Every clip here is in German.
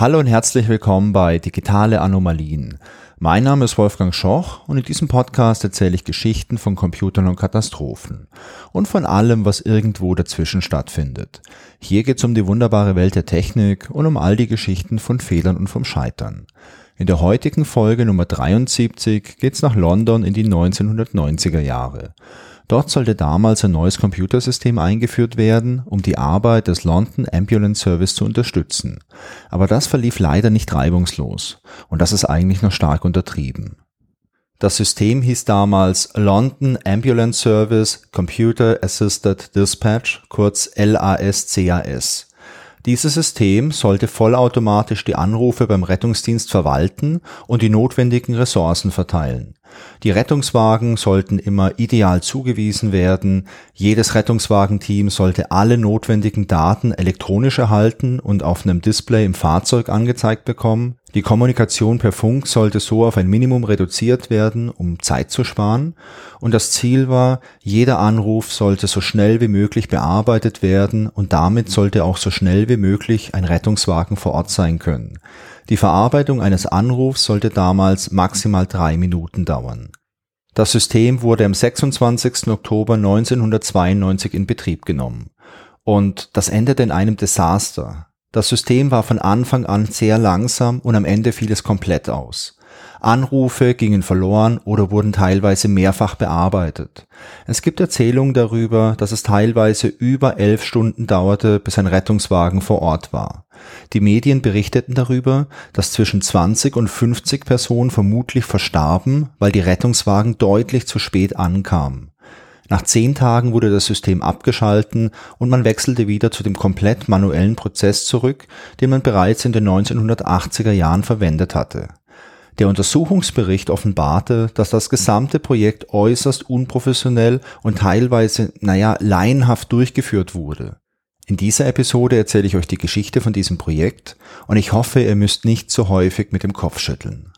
Hallo und herzlich willkommen bei Digitale Anomalien. Mein Name ist Wolfgang Schoch und in diesem Podcast erzähle ich Geschichten von Computern und Katastrophen und von allem, was irgendwo dazwischen stattfindet. Hier geht es um die wunderbare Welt der Technik und um all die Geschichten von Fehlern und vom Scheitern. In der heutigen Folge Nummer 73 geht's nach London in die 1990er Jahre. Dort sollte damals ein neues Computersystem eingeführt werden, um die Arbeit des London Ambulance Service zu unterstützen. Aber das verlief leider nicht reibungslos. Und das ist eigentlich noch stark untertrieben. Das System hieß damals London Ambulance Service Computer Assisted Dispatch, kurz LASCAS. Dieses System sollte vollautomatisch die Anrufe beim Rettungsdienst verwalten und die notwendigen Ressourcen verteilen. Die Rettungswagen sollten immer ideal zugewiesen werden, jedes Rettungswagenteam sollte alle notwendigen Daten elektronisch erhalten und auf einem Display im Fahrzeug angezeigt bekommen, die Kommunikation per Funk sollte so auf ein Minimum reduziert werden, um Zeit zu sparen, und das Ziel war, jeder Anruf sollte so schnell wie möglich bearbeitet werden und damit sollte auch so schnell wie möglich ein Rettungswagen vor Ort sein können. Die Verarbeitung eines Anrufs sollte damals maximal drei Minuten dauern. Das System wurde am 26. Oktober 1992 in Betrieb genommen. Und das endete in einem Desaster. Das System war von Anfang an sehr langsam und am Ende fiel es komplett aus. Anrufe gingen verloren oder wurden teilweise mehrfach bearbeitet. Es gibt Erzählungen darüber, dass es teilweise über elf Stunden dauerte, bis ein Rettungswagen vor Ort war. Die Medien berichteten darüber, dass zwischen 20 und 50 Personen vermutlich verstarben, weil die Rettungswagen deutlich zu spät ankamen. Nach zehn Tagen wurde das System abgeschalten und man wechselte wieder zu dem komplett manuellen Prozess zurück, den man bereits in den 1980er Jahren verwendet hatte. Der Untersuchungsbericht offenbarte, dass das gesamte Projekt äußerst unprofessionell und teilweise, naja, laienhaft durchgeführt wurde. In dieser Episode erzähle ich euch die Geschichte von diesem Projekt und ich hoffe, ihr müsst nicht so häufig mit dem Kopf schütteln.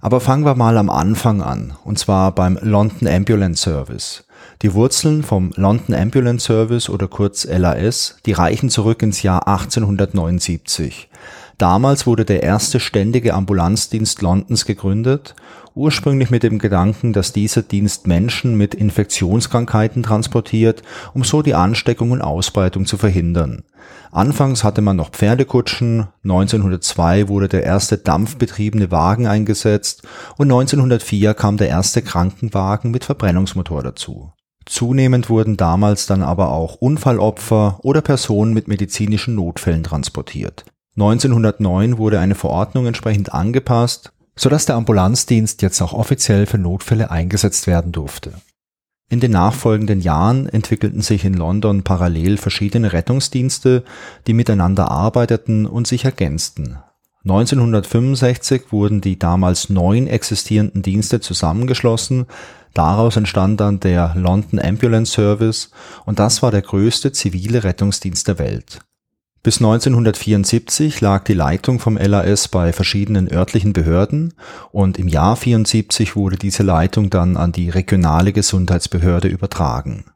Aber fangen wir mal am Anfang an, und zwar beim London Ambulance Service. Die Wurzeln vom London Ambulance Service oder kurz LAS, die reichen zurück ins Jahr 1879. Damals wurde der erste ständige Ambulanzdienst Londons gegründet, ursprünglich mit dem Gedanken, dass dieser Dienst Menschen mit Infektionskrankheiten transportiert, um so die Ansteckung und Ausbreitung zu verhindern. Anfangs hatte man noch Pferdekutschen, 1902 wurde der erste dampfbetriebene Wagen eingesetzt und 1904 kam der erste Krankenwagen mit Verbrennungsmotor dazu. Zunehmend wurden damals dann aber auch Unfallopfer oder Personen mit medizinischen Notfällen transportiert. 1909 wurde eine Verordnung entsprechend angepasst, sodass der Ambulanzdienst jetzt auch offiziell für Notfälle eingesetzt werden durfte. In den nachfolgenden Jahren entwickelten sich in London parallel verschiedene Rettungsdienste, die miteinander arbeiteten und sich ergänzten. 1965 wurden die damals neun existierenden Dienste zusammengeschlossen, daraus entstand dann der London Ambulance Service und das war der größte zivile Rettungsdienst der Welt. Bis 1974 lag die Leitung vom LAS bei verschiedenen örtlichen Behörden und im Jahr 74 wurde diese Leitung dann an die regionale Gesundheitsbehörde übertragen.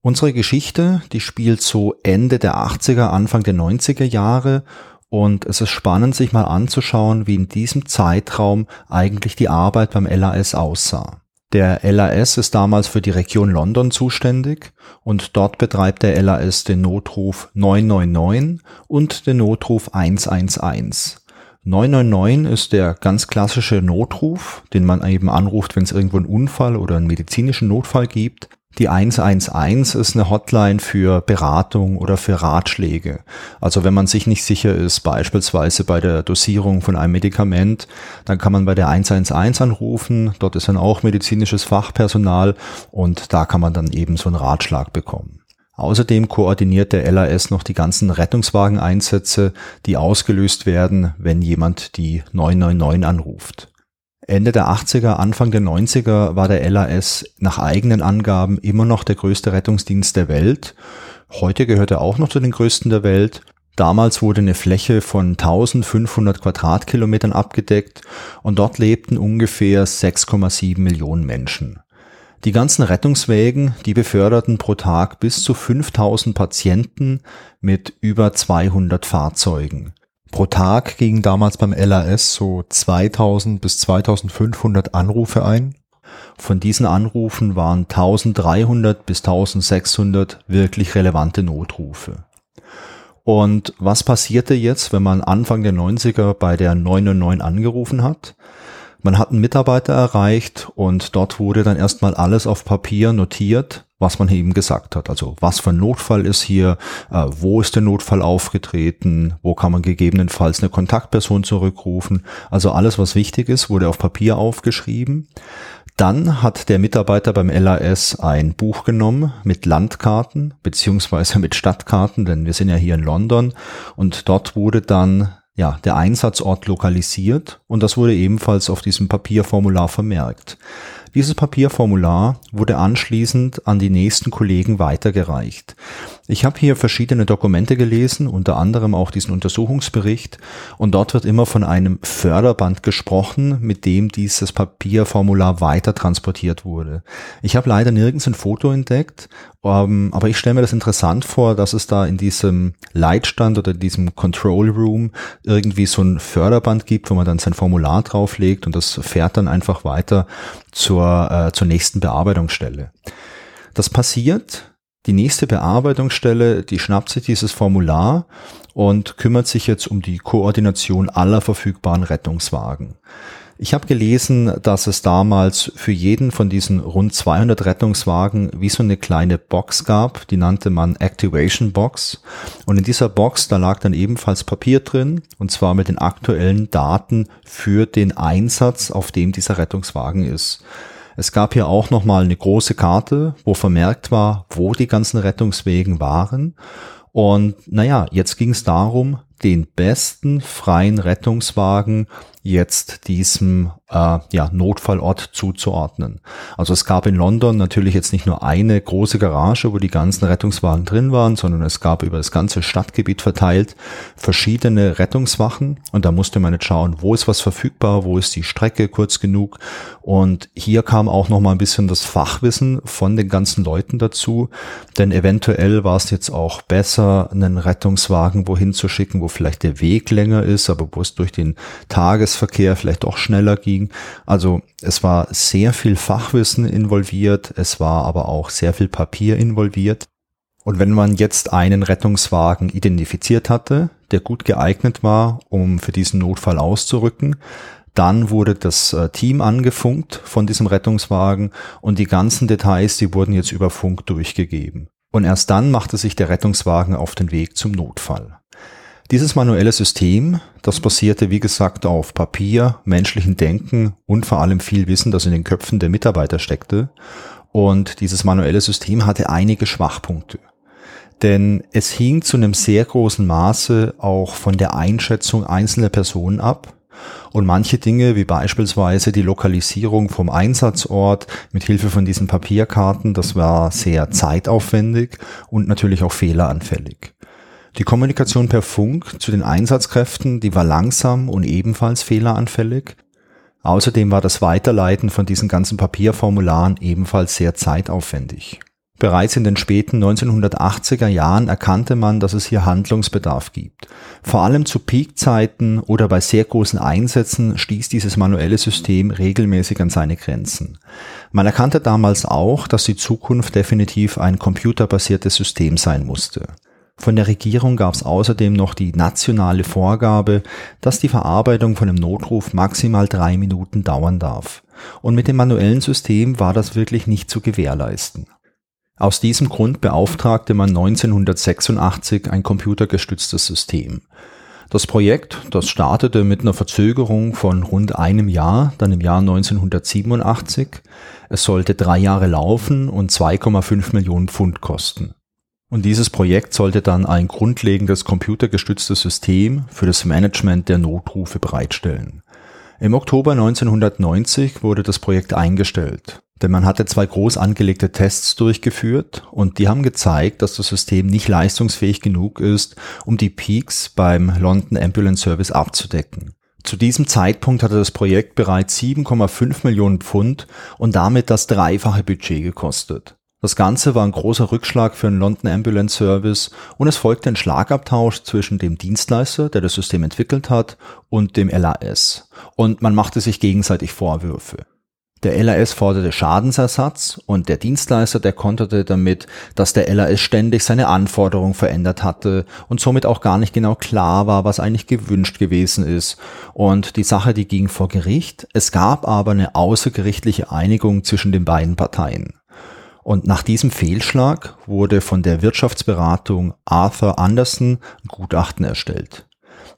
Unsere Geschichte, die spielt so Ende der 80er, Anfang der 90er Jahre und es ist spannend, sich mal anzuschauen, wie in diesem Zeitraum eigentlich die Arbeit beim LAS aussah. Der LAS ist damals für die Region London zuständig und dort betreibt der LAS den Notruf 999 und den Notruf 111. 999 ist der ganz klassische Notruf, den man eben anruft, wenn es irgendwo einen Unfall oder einen medizinischen Notfall gibt. Die 111 ist eine Hotline für Beratung oder für Ratschläge. Also wenn man sich nicht sicher ist, beispielsweise bei der Dosierung von einem Medikament, dann kann man bei der 111 anrufen. Dort ist dann auch medizinisches Fachpersonal und da kann man dann eben so einen Ratschlag bekommen. Außerdem koordiniert der LAS noch die ganzen Rettungswageneinsätze, die ausgelöst werden, wenn jemand die 999 anruft. Ende der 80er, Anfang der 90er war der LAS nach eigenen Angaben immer noch der größte Rettungsdienst der Welt. Heute gehört er auch noch zu den größten der Welt. Damals wurde eine Fläche von 1500 Quadratkilometern abgedeckt und dort lebten ungefähr 6,7 Millionen Menschen. Die ganzen Rettungswägen, die beförderten pro Tag bis zu 5000 Patienten mit über 200 Fahrzeugen. Pro Tag gingen damals beim LAS so 2000 bis 2500 Anrufe ein. Von diesen Anrufen waren 1300 bis 1600 wirklich relevante Notrufe. Und was passierte jetzt, wenn man Anfang der 90er bei der 909 angerufen hat? Man hat einen Mitarbeiter erreicht und dort wurde dann erstmal alles auf Papier notiert, was man eben gesagt hat. Also was für ein Notfall ist hier, äh, wo ist der Notfall aufgetreten, wo kann man gegebenenfalls eine Kontaktperson zurückrufen. Also alles, was wichtig ist, wurde auf Papier aufgeschrieben. Dann hat der Mitarbeiter beim LAS ein Buch genommen mit Landkarten beziehungsweise mit Stadtkarten, denn wir sind ja hier in London und dort wurde dann ja, der Einsatzort lokalisiert und das wurde ebenfalls auf diesem Papierformular vermerkt. Dieses Papierformular wurde anschließend an die nächsten Kollegen weitergereicht. Ich habe hier verschiedene Dokumente gelesen, unter anderem auch diesen Untersuchungsbericht, und dort wird immer von einem Förderband gesprochen, mit dem dieses Papierformular weiter transportiert wurde. Ich habe leider nirgends ein Foto entdeckt, ähm, aber ich stelle mir das interessant vor, dass es da in diesem Leitstand oder in diesem Control Room irgendwie so ein Förderband gibt, wo man dann sein Formular drauflegt und das fährt dann einfach weiter zur, äh, zur nächsten Bearbeitungsstelle. Das passiert. Die nächste Bearbeitungsstelle, die schnappt sich dieses Formular und kümmert sich jetzt um die Koordination aller verfügbaren Rettungswagen. Ich habe gelesen, dass es damals für jeden von diesen rund 200 Rettungswagen wie so eine kleine Box gab, die nannte man Activation Box. Und in dieser Box, da lag dann ebenfalls Papier drin, und zwar mit den aktuellen Daten für den Einsatz, auf dem dieser Rettungswagen ist. Es gab hier auch nochmal eine große Karte, wo vermerkt war, wo die ganzen Rettungswegen waren. Und naja, jetzt ging es darum, den besten freien Rettungswagen jetzt diesem äh, ja, Notfallort zuzuordnen. Also es gab in London natürlich jetzt nicht nur eine große Garage, wo die ganzen Rettungswagen drin waren, sondern es gab über das ganze Stadtgebiet verteilt verschiedene Rettungswachen. Und da musste man jetzt schauen, wo ist was verfügbar, wo ist die Strecke kurz genug. Und hier kam auch noch mal ein bisschen das Fachwissen von den ganzen Leuten dazu, denn eventuell war es jetzt auch besser, einen Rettungswagen wohin zu schicken, wo vielleicht der Weg länger ist, aber wo es durch den Tages Tagesverkehr vielleicht auch schneller ging. Also es war sehr viel Fachwissen involviert, es war aber auch sehr viel Papier involviert. Und wenn man jetzt einen Rettungswagen identifiziert hatte, der gut geeignet war, um für diesen Notfall auszurücken, dann wurde das äh, Team angefunkt von diesem Rettungswagen und die ganzen Details, die wurden jetzt über Funk durchgegeben. Und erst dann machte sich der Rettungswagen auf den Weg zum Notfall. Dieses manuelle System, das basierte wie gesagt auf Papier, menschlichen Denken und vor allem viel Wissen, das in den Köpfen der Mitarbeiter steckte. Und dieses manuelle System hatte einige Schwachpunkte. Denn es hing zu einem sehr großen Maße auch von der Einschätzung einzelner Personen ab. Und manche Dinge, wie beispielsweise die Lokalisierung vom Einsatzort mit Hilfe von diesen Papierkarten, das war sehr zeitaufwendig und natürlich auch fehleranfällig. Die Kommunikation per Funk zu den Einsatzkräften, die war langsam und ebenfalls fehleranfällig. Außerdem war das Weiterleiten von diesen ganzen Papierformularen ebenfalls sehr zeitaufwendig. Bereits in den späten 1980er Jahren erkannte man, dass es hier Handlungsbedarf gibt. Vor allem zu Peakzeiten oder bei sehr großen Einsätzen stieß dieses manuelle System regelmäßig an seine Grenzen. Man erkannte damals auch, dass die Zukunft definitiv ein computerbasiertes System sein musste. Von der Regierung gab es außerdem noch die nationale Vorgabe, dass die Verarbeitung von einem Notruf maximal drei Minuten dauern darf. Und mit dem manuellen System war das wirklich nicht zu gewährleisten. Aus diesem Grund beauftragte man 1986 ein computergestütztes System. Das Projekt, das startete mit einer Verzögerung von rund einem Jahr, dann im Jahr 1987. Es sollte drei Jahre laufen und 2,5 Millionen Pfund kosten. Und dieses Projekt sollte dann ein grundlegendes computergestütztes System für das Management der Notrufe bereitstellen. Im Oktober 1990 wurde das Projekt eingestellt, denn man hatte zwei groß angelegte Tests durchgeführt und die haben gezeigt, dass das System nicht leistungsfähig genug ist, um die Peaks beim London Ambulance Service abzudecken. Zu diesem Zeitpunkt hatte das Projekt bereits 7,5 Millionen Pfund und damit das dreifache Budget gekostet. Das Ganze war ein großer Rückschlag für den London Ambulance Service und es folgte ein Schlagabtausch zwischen dem Dienstleister, der das System entwickelt hat, und dem LAS. Und man machte sich gegenseitig Vorwürfe. Der LAS forderte Schadensersatz und der Dienstleister, der konterte damit, dass der LAS ständig seine Anforderungen verändert hatte und somit auch gar nicht genau klar war, was eigentlich gewünscht gewesen ist. Und die Sache, die ging vor Gericht. Es gab aber eine außergerichtliche Einigung zwischen den beiden Parteien. Und nach diesem Fehlschlag wurde von der Wirtschaftsberatung Arthur Anderson ein Gutachten erstellt.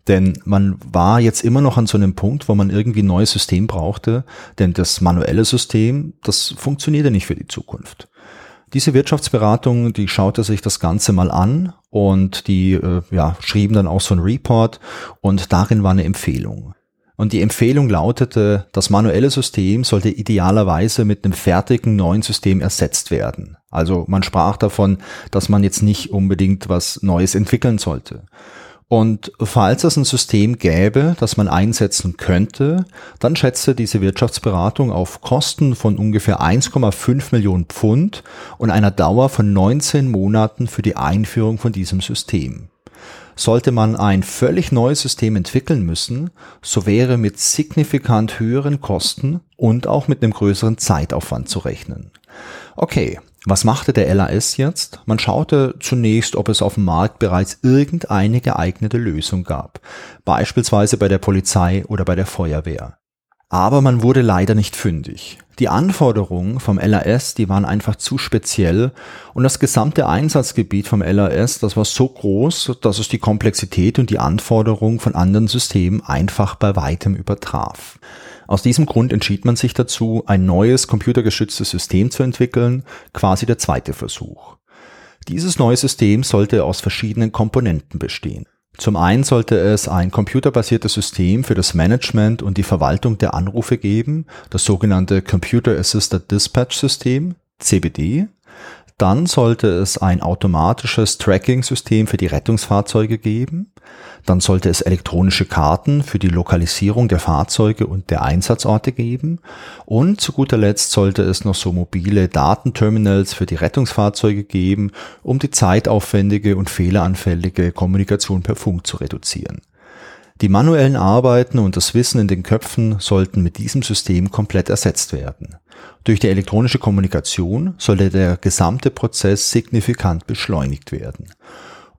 Denn man war jetzt immer noch an so einem Punkt, wo man irgendwie ein neues System brauchte, denn das manuelle System, das funktionierte nicht für die Zukunft. Diese Wirtschaftsberatung, die schaute sich das Ganze mal an und die äh, ja, schrieben dann auch so ein Report und darin war eine Empfehlung. Und die Empfehlung lautete, das manuelle System sollte idealerweise mit einem fertigen neuen System ersetzt werden. Also man sprach davon, dass man jetzt nicht unbedingt was Neues entwickeln sollte. Und falls es ein System gäbe, das man einsetzen könnte, dann schätzte diese Wirtschaftsberatung auf Kosten von ungefähr 1,5 Millionen Pfund und einer Dauer von 19 Monaten für die Einführung von diesem System. Sollte man ein völlig neues System entwickeln müssen, so wäre mit signifikant höheren Kosten und auch mit einem größeren Zeitaufwand zu rechnen. Okay, was machte der LAS jetzt? Man schaute zunächst, ob es auf dem Markt bereits irgendeine geeignete Lösung gab, beispielsweise bei der Polizei oder bei der Feuerwehr. Aber man wurde leider nicht fündig. Die Anforderungen vom LAS, die waren einfach zu speziell und das gesamte Einsatzgebiet vom LAS, das war so groß, dass es die Komplexität und die Anforderungen von anderen Systemen einfach bei weitem übertraf. Aus diesem Grund entschied man sich dazu, ein neues computergeschütztes System zu entwickeln, quasi der zweite Versuch. Dieses neue System sollte aus verschiedenen Komponenten bestehen. Zum einen sollte es ein computerbasiertes System für das Management und die Verwaltung der Anrufe geben, das sogenannte Computer Assisted Dispatch System, CBD. Dann sollte es ein automatisches Tracking-System für die Rettungsfahrzeuge geben. Dann sollte es elektronische Karten für die Lokalisierung der Fahrzeuge und der Einsatzorte geben. Und zu guter Letzt sollte es noch so mobile Datenterminals für die Rettungsfahrzeuge geben, um die zeitaufwendige und fehleranfällige Kommunikation per Funk zu reduzieren. Die manuellen Arbeiten und das Wissen in den Köpfen sollten mit diesem System komplett ersetzt werden. Durch die elektronische Kommunikation sollte der gesamte Prozess signifikant beschleunigt werden.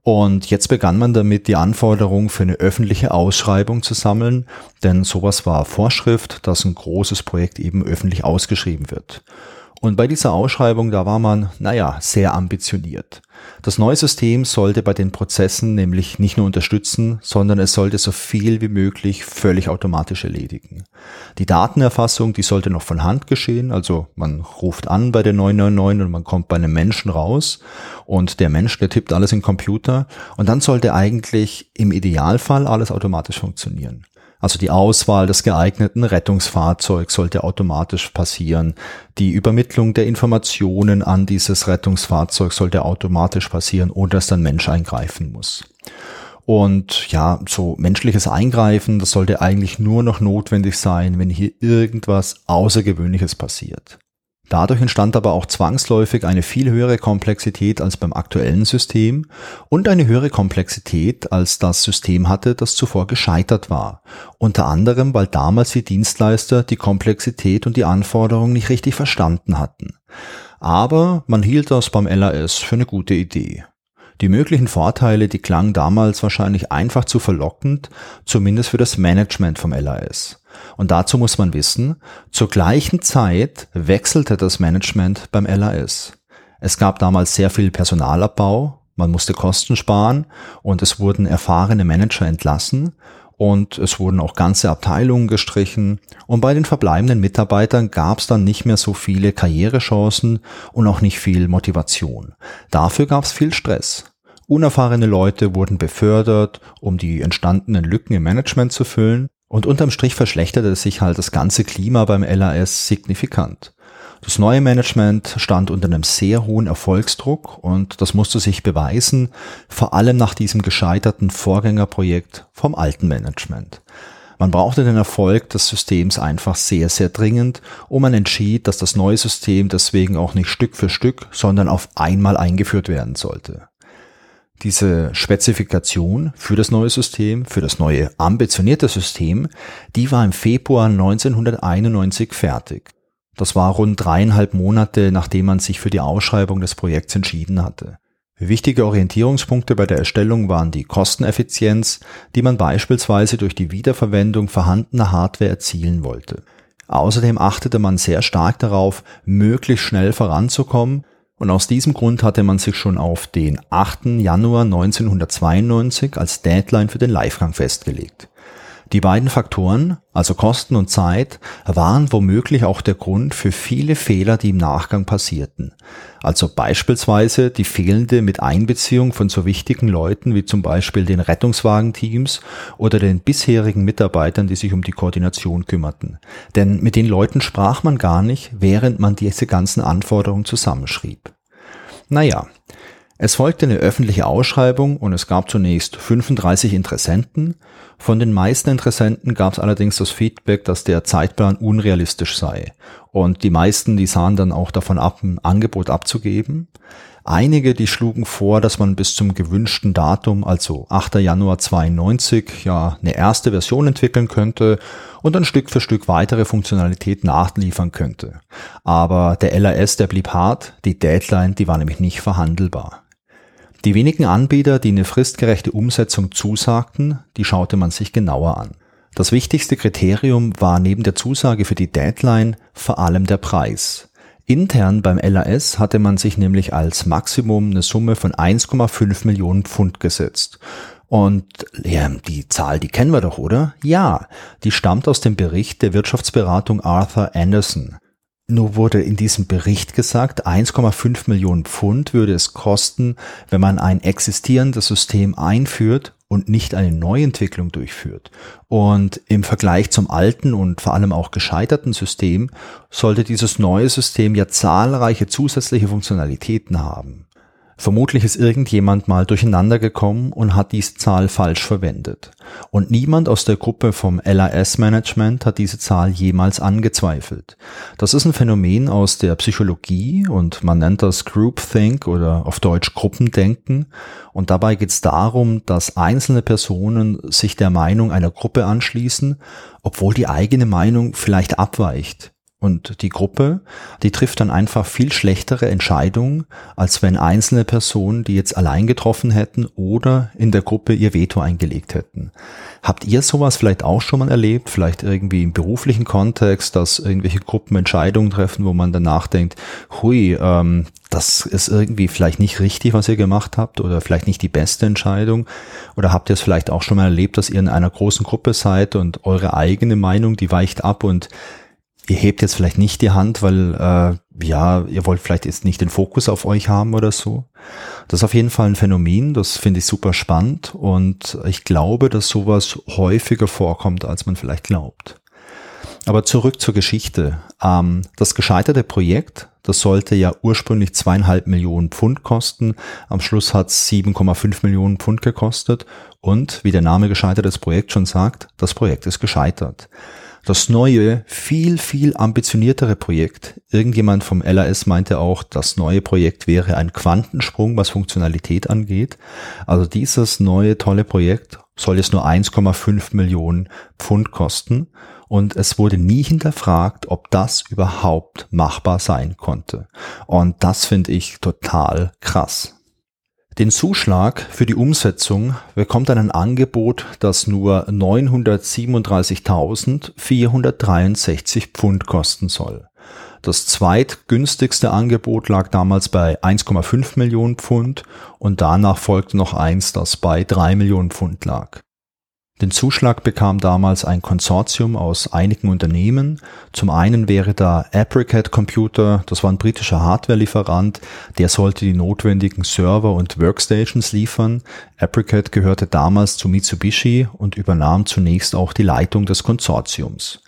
Und jetzt begann man damit, die Anforderungen für eine öffentliche Ausschreibung zu sammeln, denn sowas war Vorschrift, dass ein großes Projekt eben öffentlich ausgeschrieben wird. Und bei dieser Ausschreibung, da war man, naja, sehr ambitioniert. Das neue System sollte bei den Prozessen nämlich nicht nur unterstützen, sondern es sollte so viel wie möglich völlig automatisch erledigen. Die Datenerfassung, die sollte noch von Hand geschehen, also man ruft an bei der 999 und man kommt bei einem Menschen raus und der Mensch, der tippt alles in den Computer und dann sollte eigentlich im Idealfall alles automatisch funktionieren. Also die Auswahl des geeigneten Rettungsfahrzeugs sollte automatisch passieren. Die Übermittlung der Informationen an dieses Rettungsfahrzeug sollte automatisch passieren, ohne dass dann Mensch eingreifen muss. Und ja, so menschliches Eingreifen, das sollte eigentlich nur noch notwendig sein, wenn hier irgendwas Außergewöhnliches passiert. Dadurch entstand aber auch zwangsläufig eine viel höhere Komplexität als beim aktuellen System und eine höhere Komplexität als das System hatte, das zuvor gescheitert war. Unter anderem, weil damals die Dienstleister die Komplexität und die Anforderungen nicht richtig verstanden hatten. Aber man hielt das beim LAS für eine gute Idee. Die möglichen Vorteile, die klangen damals wahrscheinlich einfach zu verlockend, zumindest für das Management vom LAS. Und dazu muss man wissen, zur gleichen Zeit wechselte das Management beim LAS. Es gab damals sehr viel Personalabbau, man musste Kosten sparen und es wurden erfahrene Manager entlassen und es wurden auch ganze Abteilungen gestrichen und bei den verbleibenden Mitarbeitern gab es dann nicht mehr so viele Karrierechancen und auch nicht viel Motivation. Dafür gab es viel Stress. Unerfahrene Leute wurden befördert, um die entstandenen Lücken im Management zu füllen und unterm Strich verschlechterte sich halt das ganze Klima beim LAS signifikant. Das neue Management stand unter einem sehr hohen Erfolgsdruck und das musste sich beweisen, vor allem nach diesem gescheiterten Vorgängerprojekt vom alten Management. Man brauchte den Erfolg des Systems einfach sehr, sehr dringend und man entschied, dass das neue System deswegen auch nicht Stück für Stück, sondern auf einmal eingeführt werden sollte. Diese Spezifikation für das neue System, für das neue ambitionierte System, die war im Februar 1991 fertig. Das war rund dreieinhalb Monate, nachdem man sich für die Ausschreibung des Projekts entschieden hatte. Wichtige Orientierungspunkte bei der Erstellung waren die Kosteneffizienz, die man beispielsweise durch die Wiederverwendung vorhandener Hardware erzielen wollte. Außerdem achtete man sehr stark darauf, möglichst schnell voranzukommen, und aus diesem Grund hatte man sich schon auf den 8. Januar 1992 als Deadline für den Livegang festgelegt. Die beiden Faktoren, also Kosten und Zeit, waren womöglich auch der Grund für viele Fehler, die im Nachgang passierten. Also beispielsweise die fehlende Miteinbeziehung von so wichtigen Leuten wie zum Beispiel den Rettungswagenteams oder den bisherigen Mitarbeitern, die sich um die Koordination kümmerten. Denn mit den Leuten sprach man gar nicht, während man diese ganzen Anforderungen zusammenschrieb. Naja, es folgte eine öffentliche Ausschreibung und es gab zunächst 35 Interessenten. Von den meisten Interessenten gab es allerdings das Feedback, dass der Zeitplan unrealistisch sei. Und die meisten, die sahen dann auch davon ab, ein Angebot abzugeben. Einige, die schlugen vor, dass man bis zum gewünschten Datum, also 8. Januar 92, ja eine erste Version entwickeln könnte und dann Stück für Stück weitere Funktionalität nachliefern könnte. Aber der LAS, der blieb hart, die Deadline, die war nämlich nicht verhandelbar. Die wenigen Anbieter, die eine fristgerechte Umsetzung zusagten, die schaute man sich genauer an. Das wichtigste Kriterium war neben der Zusage für die Deadline vor allem der Preis. Intern beim LAS hatte man sich nämlich als Maximum eine Summe von 1,5 Millionen Pfund gesetzt. Und ja, die Zahl, die kennen wir doch, oder? Ja, die stammt aus dem Bericht der Wirtschaftsberatung Arthur Anderson. Nur wurde in diesem Bericht gesagt, 1,5 Millionen Pfund würde es kosten, wenn man ein existierendes System einführt und nicht eine Neuentwicklung durchführt. Und im Vergleich zum alten und vor allem auch gescheiterten System sollte dieses neue System ja zahlreiche zusätzliche Funktionalitäten haben. Vermutlich ist irgendjemand mal durcheinander gekommen und hat diese Zahl falsch verwendet. Und niemand aus der Gruppe vom LAS-Management hat diese Zahl jemals angezweifelt. Das ist ein Phänomen aus der Psychologie und man nennt das Groupthink oder auf Deutsch Gruppendenken. Und dabei geht es darum, dass einzelne Personen sich der Meinung einer Gruppe anschließen, obwohl die eigene Meinung vielleicht abweicht. Und die Gruppe, die trifft dann einfach viel schlechtere Entscheidungen, als wenn einzelne Personen die jetzt allein getroffen hätten oder in der Gruppe ihr Veto eingelegt hätten. Habt ihr sowas vielleicht auch schon mal erlebt? Vielleicht irgendwie im beruflichen Kontext, dass irgendwelche Gruppen Entscheidungen treffen, wo man danach denkt, hui, ähm, das ist irgendwie vielleicht nicht richtig, was ihr gemacht habt oder vielleicht nicht die beste Entscheidung? Oder habt ihr es vielleicht auch schon mal erlebt, dass ihr in einer großen Gruppe seid und eure eigene Meinung, die weicht ab und ihr hebt jetzt vielleicht nicht die Hand, weil äh, ja, ihr wollt vielleicht jetzt nicht den Fokus auf euch haben oder so. Das ist auf jeden Fall ein Phänomen, das finde ich super spannend und ich glaube, dass sowas häufiger vorkommt, als man vielleicht glaubt. Aber zurück zur Geschichte. Ähm, das gescheiterte Projekt, das sollte ja ursprünglich zweieinhalb Millionen Pfund kosten. Am Schluss hat es 7,5 Millionen Pfund gekostet. Und wie der Name gescheitertes Projekt schon sagt, das Projekt ist gescheitert das neue, viel, viel ambitioniertere Projekt. Irgendjemand vom LAS meinte auch, das neue Projekt wäre ein Quantensprung, was Funktionalität angeht. Also dieses neue, tolle Projekt soll jetzt nur 1,5 Millionen Pfund kosten. Und es wurde nie hinterfragt, ob das überhaupt machbar sein konnte. Und das finde ich total krass. Den Zuschlag für die Umsetzung bekommt ein Angebot, das nur 937.463 Pfund kosten soll. Das zweitgünstigste Angebot lag damals bei 1,5 Millionen Pfund und danach folgte noch eins, das bei 3 Millionen Pfund lag. Den Zuschlag bekam damals ein Konsortium aus einigen Unternehmen. Zum einen wäre da Apricot Computer, das war ein britischer Hardwarelieferant, der sollte die notwendigen Server und Workstations liefern. Apricot gehörte damals zu Mitsubishi und übernahm zunächst auch die Leitung des Konsortiums.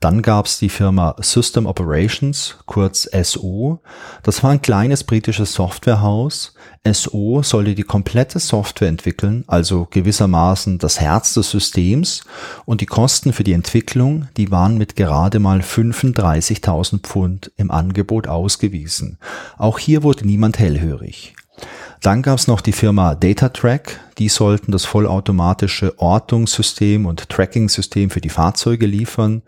Dann gab es die Firma System Operations, kurz SO. Das war ein kleines britisches Softwarehaus. SO sollte die komplette Software entwickeln, also gewissermaßen das Herz des Systems und die Kosten für die Entwicklung, die waren mit gerade mal 35.000 Pfund im Angebot ausgewiesen. Auch hier wurde niemand hellhörig. Dann gab es noch die Firma DataTrack, die sollten das vollautomatische Ortungssystem und Tracking-System für die Fahrzeuge liefern.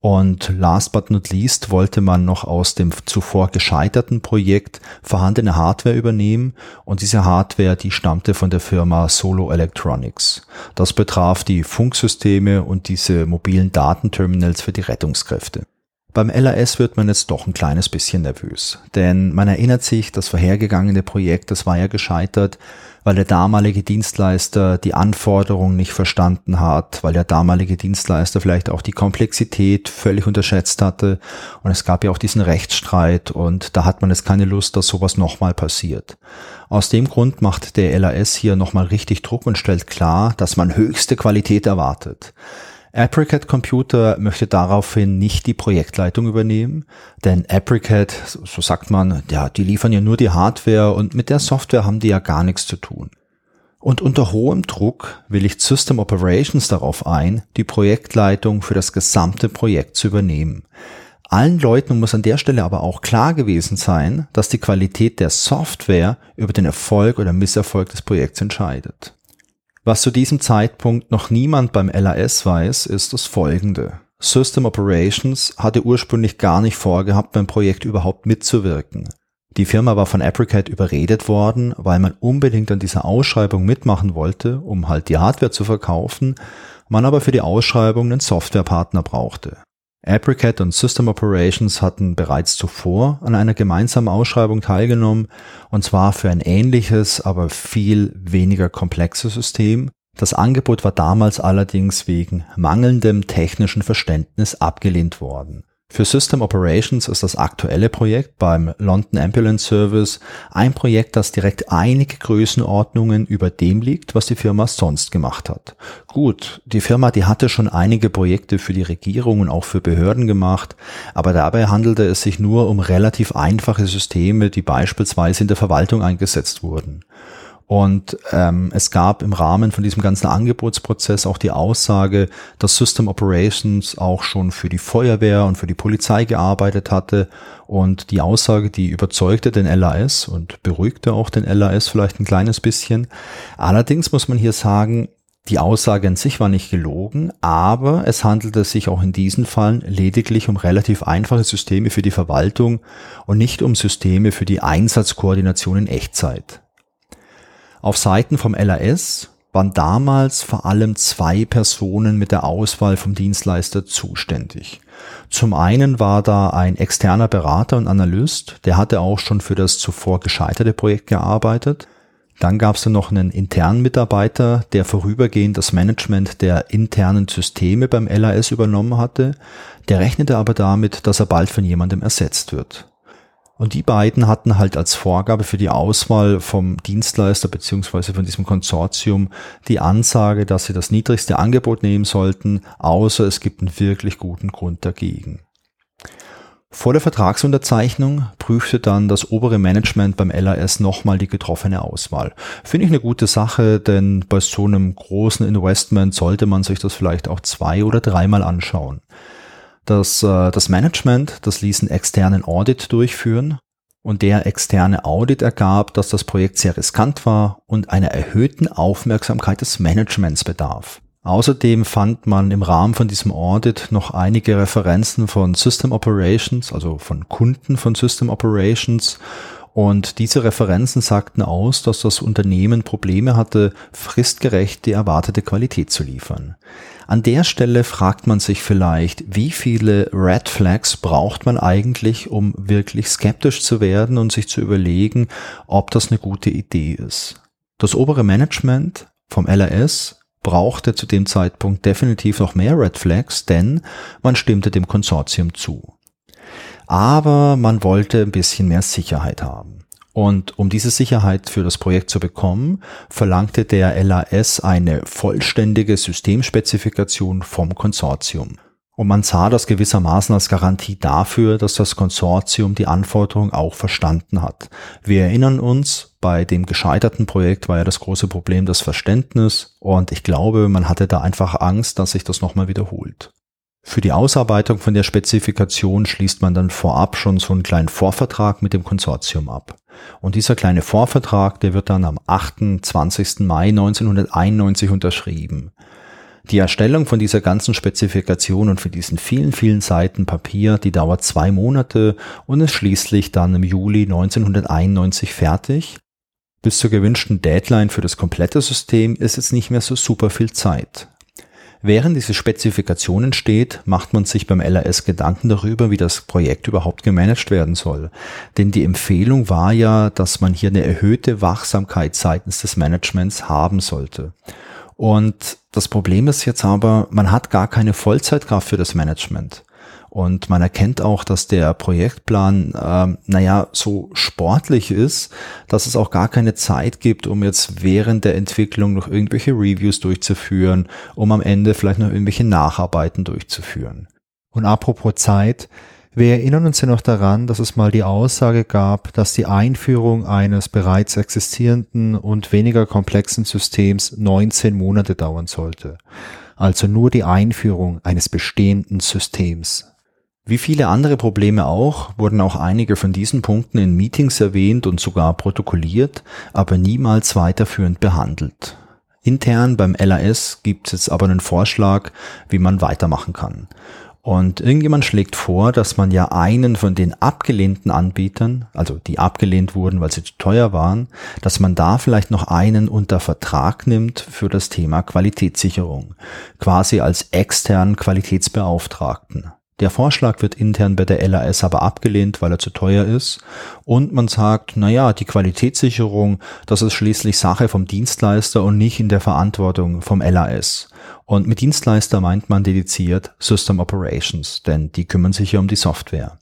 Und last but not least wollte man noch aus dem zuvor gescheiterten Projekt vorhandene Hardware übernehmen und diese Hardware, die stammte von der Firma Solo Electronics. Das betraf die Funksysteme und diese mobilen Datenterminals für die Rettungskräfte. Beim LAS wird man jetzt doch ein kleines bisschen nervös, denn man erinnert sich, das vorhergegangene Projekt, das war ja gescheitert, weil der damalige Dienstleister die Anforderungen nicht verstanden hat, weil der damalige Dienstleister vielleicht auch die Komplexität völlig unterschätzt hatte und es gab ja auch diesen Rechtsstreit und da hat man jetzt keine Lust, dass sowas nochmal passiert. Aus dem Grund macht der LAS hier nochmal richtig Druck und stellt klar, dass man höchste Qualität erwartet. Apricot Computer möchte daraufhin nicht die Projektleitung übernehmen, denn Apricot, so sagt man, ja, die liefern ja nur die Hardware und mit der Software haben die ja gar nichts zu tun. Und unter hohem Druck willigt System Operations darauf ein, die Projektleitung für das gesamte Projekt zu übernehmen. Allen Leuten muss an der Stelle aber auch klar gewesen sein, dass die Qualität der Software über den Erfolg oder Misserfolg des Projekts entscheidet. Was zu diesem Zeitpunkt noch niemand beim LAS weiß, ist das folgende. System Operations hatte ursprünglich gar nicht vorgehabt, beim Projekt überhaupt mitzuwirken. Die Firma war von Apricot überredet worden, weil man unbedingt an dieser Ausschreibung mitmachen wollte, um halt die Hardware zu verkaufen, man aber für die Ausschreibung einen Softwarepartner brauchte. Apricot und System Operations hatten bereits zuvor an einer gemeinsamen Ausschreibung teilgenommen, und zwar für ein ähnliches, aber viel weniger komplexes System. Das Angebot war damals allerdings wegen mangelndem technischen Verständnis abgelehnt worden. Für System Operations ist das aktuelle Projekt beim London Ambulance Service ein Projekt, das direkt einige Größenordnungen über dem liegt, was die Firma sonst gemacht hat. Gut, die Firma, die hatte schon einige Projekte für die Regierung und auch für Behörden gemacht, aber dabei handelte es sich nur um relativ einfache Systeme, die beispielsweise in der Verwaltung eingesetzt wurden. Und ähm, es gab im Rahmen von diesem ganzen Angebotsprozess auch die Aussage, dass System Operations auch schon für die Feuerwehr und für die Polizei gearbeitet hatte. Und die Aussage, die überzeugte den LAS und beruhigte auch den LAS vielleicht ein kleines bisschen. Allerdings muss man hier sagen, die Aussage an sich war nicht gelogen, aber es handelte sich auch in diesen Fällen lediglich um relativ einfache Systeme für die Verwaltung und nicht um Systeme für die Einsatzkoordination in Echtzeit. Auf Seiten vom LAS waren damals vor allem zwei Personen mit der Auswahl vom Dienstleister zuständig. Zum einen war da ein externer Berater und Analyst, der hatte auch schon für das zuvor gescheiterte Projekt gearbeitet. Dann gab es dann noch einen internen Mitarbeiter, der vorübergehend das Management der internen Systeme beim LAS übernommen hatte. Der rechnete aber damit, dass er bald von jemandem ersetzt wird. Und die beiden hatten halt als Vorgabe für die Auswahl vom Dienstleister beziehungsweise von diesem Konsortium die Ansage, dass sie das niedrigste Angebot nehmen sollten, außer es gibt einen wirklich guten Grund dagegen. Vor der Vertragsunterzeichnung prüfte dann das obere Management beim LAS nochmal die getroffene Auswahl. Finde ich eine gute Sache, denn bei so einem großen Investment sollte man sich das vielleicht auch zwei oder dreimal anschauen. Das, äh, das Management, das ließ einen externen Audit durchführen und der externe Audit ergab, dass das Projekt sehr riskant war und einer erhöhten Aufmerksamkeit des Managements bedarf. Außerdem fand man im Rahmen von diesem Audit noch einige Referenzen von System Operations, also von Kunden von System Operations und diese Referenzen sagten aus, dass das Unternehmen Probleme hatte, fristgerecht die erwartete Qualität zu liefern. An der Stelle fragt man sich vielleicht, wie viele Red Flags braucht man eigentlich, um wirklich skeptisch zu werden und sich zu überlegen, ob das eine gute Idee ist. Das obere Management vom LRS brauchte zu dem Zeitpunkt definitiv noch mehr Red Flags, denn man stimmte dem Konsortium zu aber man wollte ein bisschen mehr Sicherheit haben. Und um diese Sicherheit für das Projekt zu bekommen, verlangte der LAS eine vollständige Systemspezifikation vom Konsortium. Und man sah das gewissermaßen als Garantie dafür, dass das Konsortium die Anforderungen auch verstanden hat. Wir erinnern uns, bei dem gescheiterten Projekt war ja das große Problem das Verständnis und ich glaube, man hatte da einfach Angst, dass sich das nochmal wiederholt. Für die Ausarbeitung von der Spezifikation schließt man dann vorab schon so einen kleinen Vorvertrag mit dem Konsortium ab. Und dieser kleine Vorvertrag, der wird dann am 28. Mai 1991 unterschrieben. Die Erstellung von dieser ganzen Spezifikation und für diesen vielen, vielen Seiten Papier, die dauert zwei Monate und ist schließlich dann im Juli 1991 fertig. Bis zur gewünschten Deadline für das komplette System ist jetzt nicht mehr so super viel Zeit. Während diese Spezifikation entsteht, macht man sich beim LAS Gedanken darüber, wie das Projekt überhaupt gemanagt werden soll. Denn die Empfehlung war ja, dass man hier eine erhöhte Wachsamkeit seitens des Managements haben sollte. Und das Problem ist jetzt aber, man hat gar keine Vollzeitkraft für das Management. Und man erkennt auch, dass der Projektplan, äh, naja, so sportlich ist, dass es auch gar keine Zeit gibt, um jetzt während der Entwicklung noch irgendwelche Reviews durchzuführen, um am Ende vielleicht noch irgendwelche Nacharbeiten durchzuführen. Und apropos Zeit, wir erinnern uns ja noch daran, dass es mal die Aussage gab, dass die Einführung eines bereits existierenden und weniger komplexen Systems 19 Monate dauern sollte. Also nur die Einführung eines bestehenden Systems. Wie viele andere Probleme auch, wurden auch einige von diesen Punkten in Meetings erwähnt und sogar protokolliert, aber niemals weiterführend behandelt. Intern beim LAS gibt es jetzt aber einen Vorschlag, wie man weitermachen kann. Und irgendjemand schlägt vor, dass man ja einen von den abgelehnten Anbietern, also die abgelehnt wurden, weil sie zu teuer waren, dass man da vielleicht noch einen unter Vertrag nimmt für das Thema Qualitätssicherung, quasi als externen Qualitätsbeauftragten. Der Vorschlag wird intern bei der LAS aber abgelehnt, weil er zu teuer ist. Und man sagt, na ja, die Qualitätssicherung, das ist schließlich Sache vom Dienstleister und nicht in der Verantwortung vom LAS. Und mit Dienstleister meint man dediziert System Operations, denn die kümmern sich ja um die Software.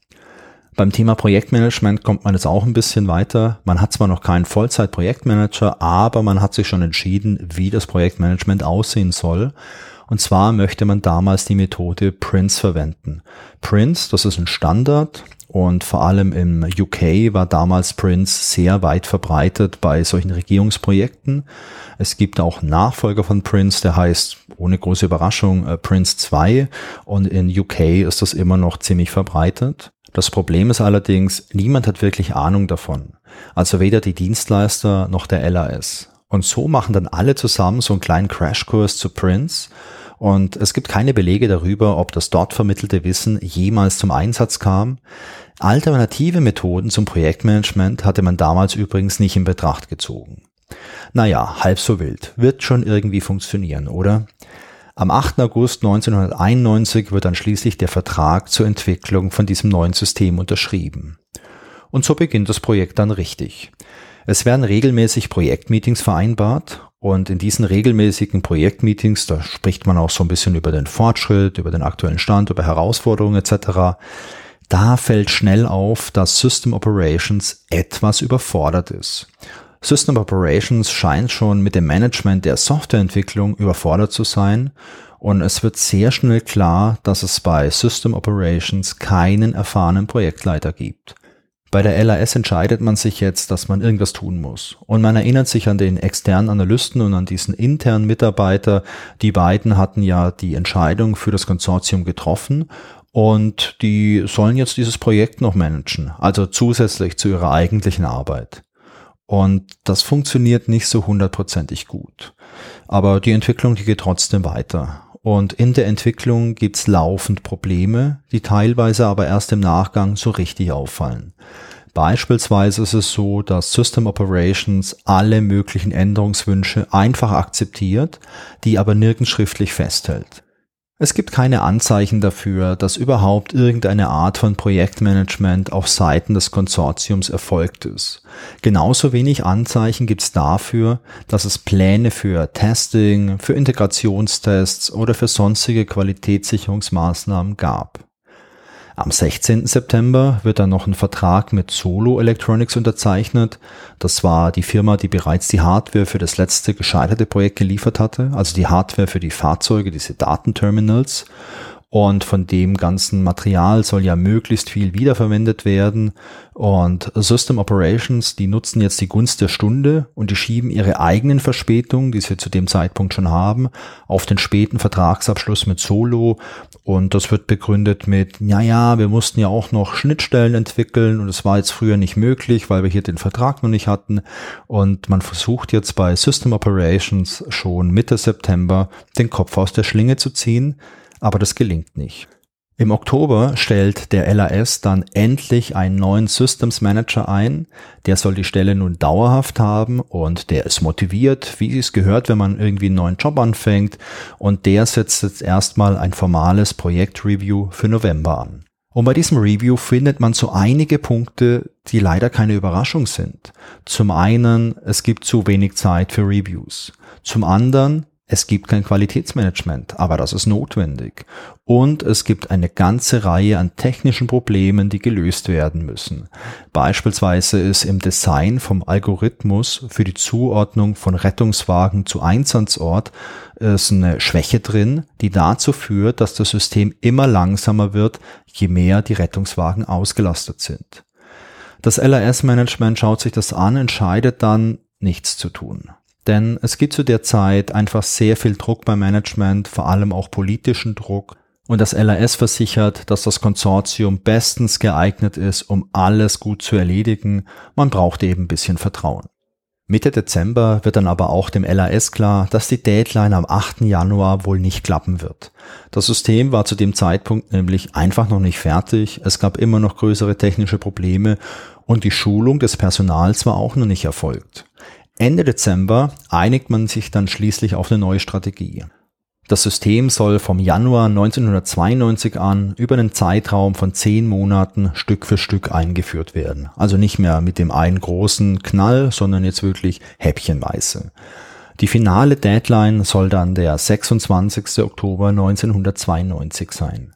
Beim Thema Projektmanagement kommt man jetzt auch ein bisschen weiter. Man hat zwar noch keinen Vollzeit-Projektmanager, aber man hat sich schon entschieden, wie das Projektmanagement aussehen soll. Und zwar möchte man damals die Methode Prince verwenden. Prince, das ist ein Standard und vor allem im UK war damals Prince sehr weit verbreitet bei solchen Regierungsprojekten. Es gibt auch Nachfolger von Prince, der heißt ohne große Überraschung äh, Prince 2 und in UK ist das immer noch ziemlich verbreitet. Das Problem ist allerdings, niemand hat wirklich Ahnung davon. Also weder die Dienstleister noch der LAS. Und so machen dann alle zusammen so einen kleinen Crashkurs zu Prince. Und es gibt keine Belege darüber, ob das dort vermittelte Wissen jemals zum Einsatz kam. Alternative Methoden zum Projektmanagement hatte man damals übrigens nicht in Betracht gezogen. Naja, halb so wild. Wird schon irgendwie funktionieren, oder? Am 8. August 1991 wird dann schließlich der Vertrag zur Entwicklung von diesem neuen System unterschrieben. Und so beginnt das Projekt dann richtig. Es werden regelmäßig Projektmeetings vereinbart und in diesen regelmäßigen Projektmeetings, da spricht man auch so ein bisschen über den Fortschritt, über den aktuellen Stand, über Herausforderungen etc. Da fällt schnell auf, dass System Operations etwas überfordert ist. System Operations scheint schon mit dem Management der Softwareentwicklung überfordert zu sein und es wird sehr schnell klar, dass es bei System Operations keinen erfahrenen Projektleiter gibt. Bei der LAS entscheidet man sich jetzt, dass man irgendwas tun muss. Und man erinnert sich an den externen Analysten und an diesen internen Mitarbeiter. Die beiden hatten ja die Entscheidung für das Konsortium getroffen und die sollen jetzt dieses Projekt noch managen, also zusätzlich zu ihrer eigentlichen Arbeit. Und das funktioniert nicht so hundertprozentig gut. Aber die Entwicklung, die geht trotzdem weiter. Und in der Entwicklung gibt's laufend Probleme, die teilweise aber erst im Nachgang so richtig auffallen. Beispielsweise ist es so, dass System Operations alle möglichen Änderungswünsche einfach akzeptiert, die aber nirgends schriftlich festhält. Es gibt keine Anzeichen dafür, dass überhaupt irgendeine Art von Projektmanagement auf Seiten des Konsortiums erfolgt ist. Genauso wenig Anzeichen gibt es dafür, dass es Pläne für Testing, für Integrationstests oder für sonstige Qualitätssicherungsmaßnahmen gab. Am 16. September wird dann noch ein Vertrag mit Solo Electronics unterzeichnet. Das war die Firma, die bereits die Hardware für das letzte gescheiterte Projekt geliefert hatte, also die Hardware für die Fahrzeuge, diese Datenterminals. Und von dem ganzen Material soll ja möglichst viel wiederverwendet werden. Und System Operations, die nutzen jetzt die Gunst der Stunde und die schieben ihre eigenen Verspätungen, die sie zu dem Zeitpunkt schon haben, auf den späten Vertragsabschluss mit Solo. Und das wird begründet mit, ja, ja, wir mussten ja auch noch Schnittstellen entwickeln und es war jetzt früher nicht möglich, weil wir hier den Vertrag noch nicht hatten. Und man versucht jetzt bei System Operations schon Mitte September den Kopf aus der Schlinge zu ziehen aber das gelingt nicht. Im Oktober stellt der LAS dann endlich einen neuen Systems Manager ein. Der soll die Stelle nun dauerhaft haben und der ist motiviert, wie es gehört, wenn man irgendwie einen neuen Job anfängt. Und der setzt jetzt erstmal ein formales Projektreview für November an. Und bei diesem Review findet man so einige Punkte, die leider keine Überraschung sind. Zum einen, es gibt zu wenig Zeit für Reviews. Zum anderen, es gibt kein Qualitätsmanagement, aber das ist notwendig. Und es gibt eine ganze Reihe an technischen Problemen, die gelöst werden müssen. Beispielsweise ist im Design vom Algorithmus für die Zuordnung von Rettungswagen zu Einsatzort ist eine Schwäche drin, die dazu führt, dass das System immer langsamer wird, je mehr die Rettungswagen ausgelastet sind. Das LRS-Management schaut sich das an, entscheidet dann, nichts zu tun. Denn es gibt zu der Zeit einfach sehr viel Druck beim Management, vor allem auch politischen Druck. Und das LAS versichert, dass das Konsortium bestens geeignet ist, um alles gut zu erledigen. Man braucht eben ein bisschen Vertrauen. Mitte Dezember wird dann aber auch dem LAS klar, dass die Deadline am 8. Januar wohl nicht klappen wird. Das System war zu dem Zeitpunkt nämlich einfach noch nicht fertig, es gab immer noch größere technische Probleme und die Schulung des Personals war auch noch nicht erfolgt. Ende Dezember einigt man sich dann schließlich auf eine neue Strategie. Das System soll vom Januar 1992 an über einen Zeitraum von zehn Monaten Stück für Stück eingeführt werden. Also nicht mehr mit dem einen großen Knall, sondern jetzt wirklich häppchenweise. Die finale Deadline soll dann der 26. Oktober 1992 sein.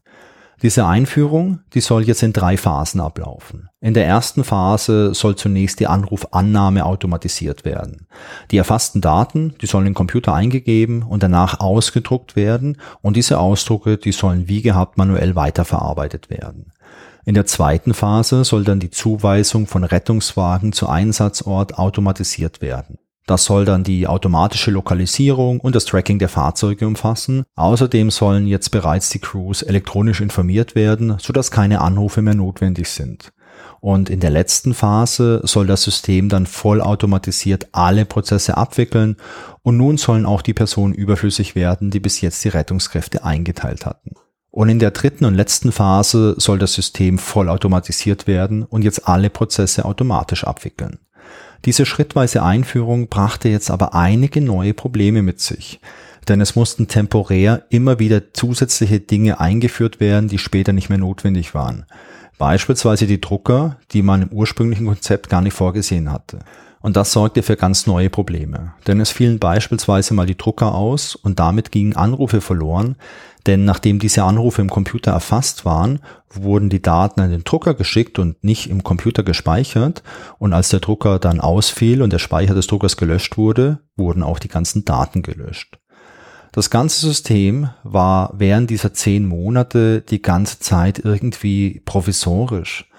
Diese Einführung, die soll jetzt in drei Phasen ablaufen. In der ersten Phase soll zunächst die Anrufannahme automatisiert werden. Die erfassten Daten, die sollen in den Computer eingegeben und danach ausgedruckt werden und diese Ausdrucke, die sollen wie gehabt manuell weiterverarbeitet werden. In der zweiten Phase soll dann die Zuweisung von Rettungswagen zu Einsatzort automatisiert werden. Das soll dann die automatische Lokalisierung und das Tracking der Fahrzeuge umfassen. Außerdem sollen jetzt bereits die Crews elektronisch informiert werden, sodass keine Anrufe mehr notwendig sind. Und in der letzten Phase soll das System dann vollautomatisiert alle Prozesse abwickeln und nun sollen auch die Personen überflüssig werden, die bis jetzt die Rettungskräfte eingeteilt hatten. Und in der dritten und letzten Phase soll das System vollautomatisiert werden und jetzt alle Prozesse automatisch abwickeln. Diese schrittweise Einführung brachte jetzt aber einige neue Probleme mit sich. Denn es mussten temporär immer wieder zusätzliche Dinge eingeführt werden, die später nicht mehr notwendig waren. Beispielsweise die Drucker, die man im ursprünglichen Konzept gar nicht vorgesehen hatte. Und das sorgte für ganz neue Probleme. Denn es fielen beispielsweise mal die Drucker aus und damit gingen Anrufe verloren, denn nachdem diese Anrufe im Computer erfasst waren, wurden die Daten an den Drucker geschickt und nicht im Computer gespeichert. Und als der Drucker dann ausfiel und der Speicher des Druckers gelöscht wurde, wurden auch die ganzen Daten gelöscht. Das ganze System war während dieser zehn Monate die ganze Zeit irgendwie provisorisch.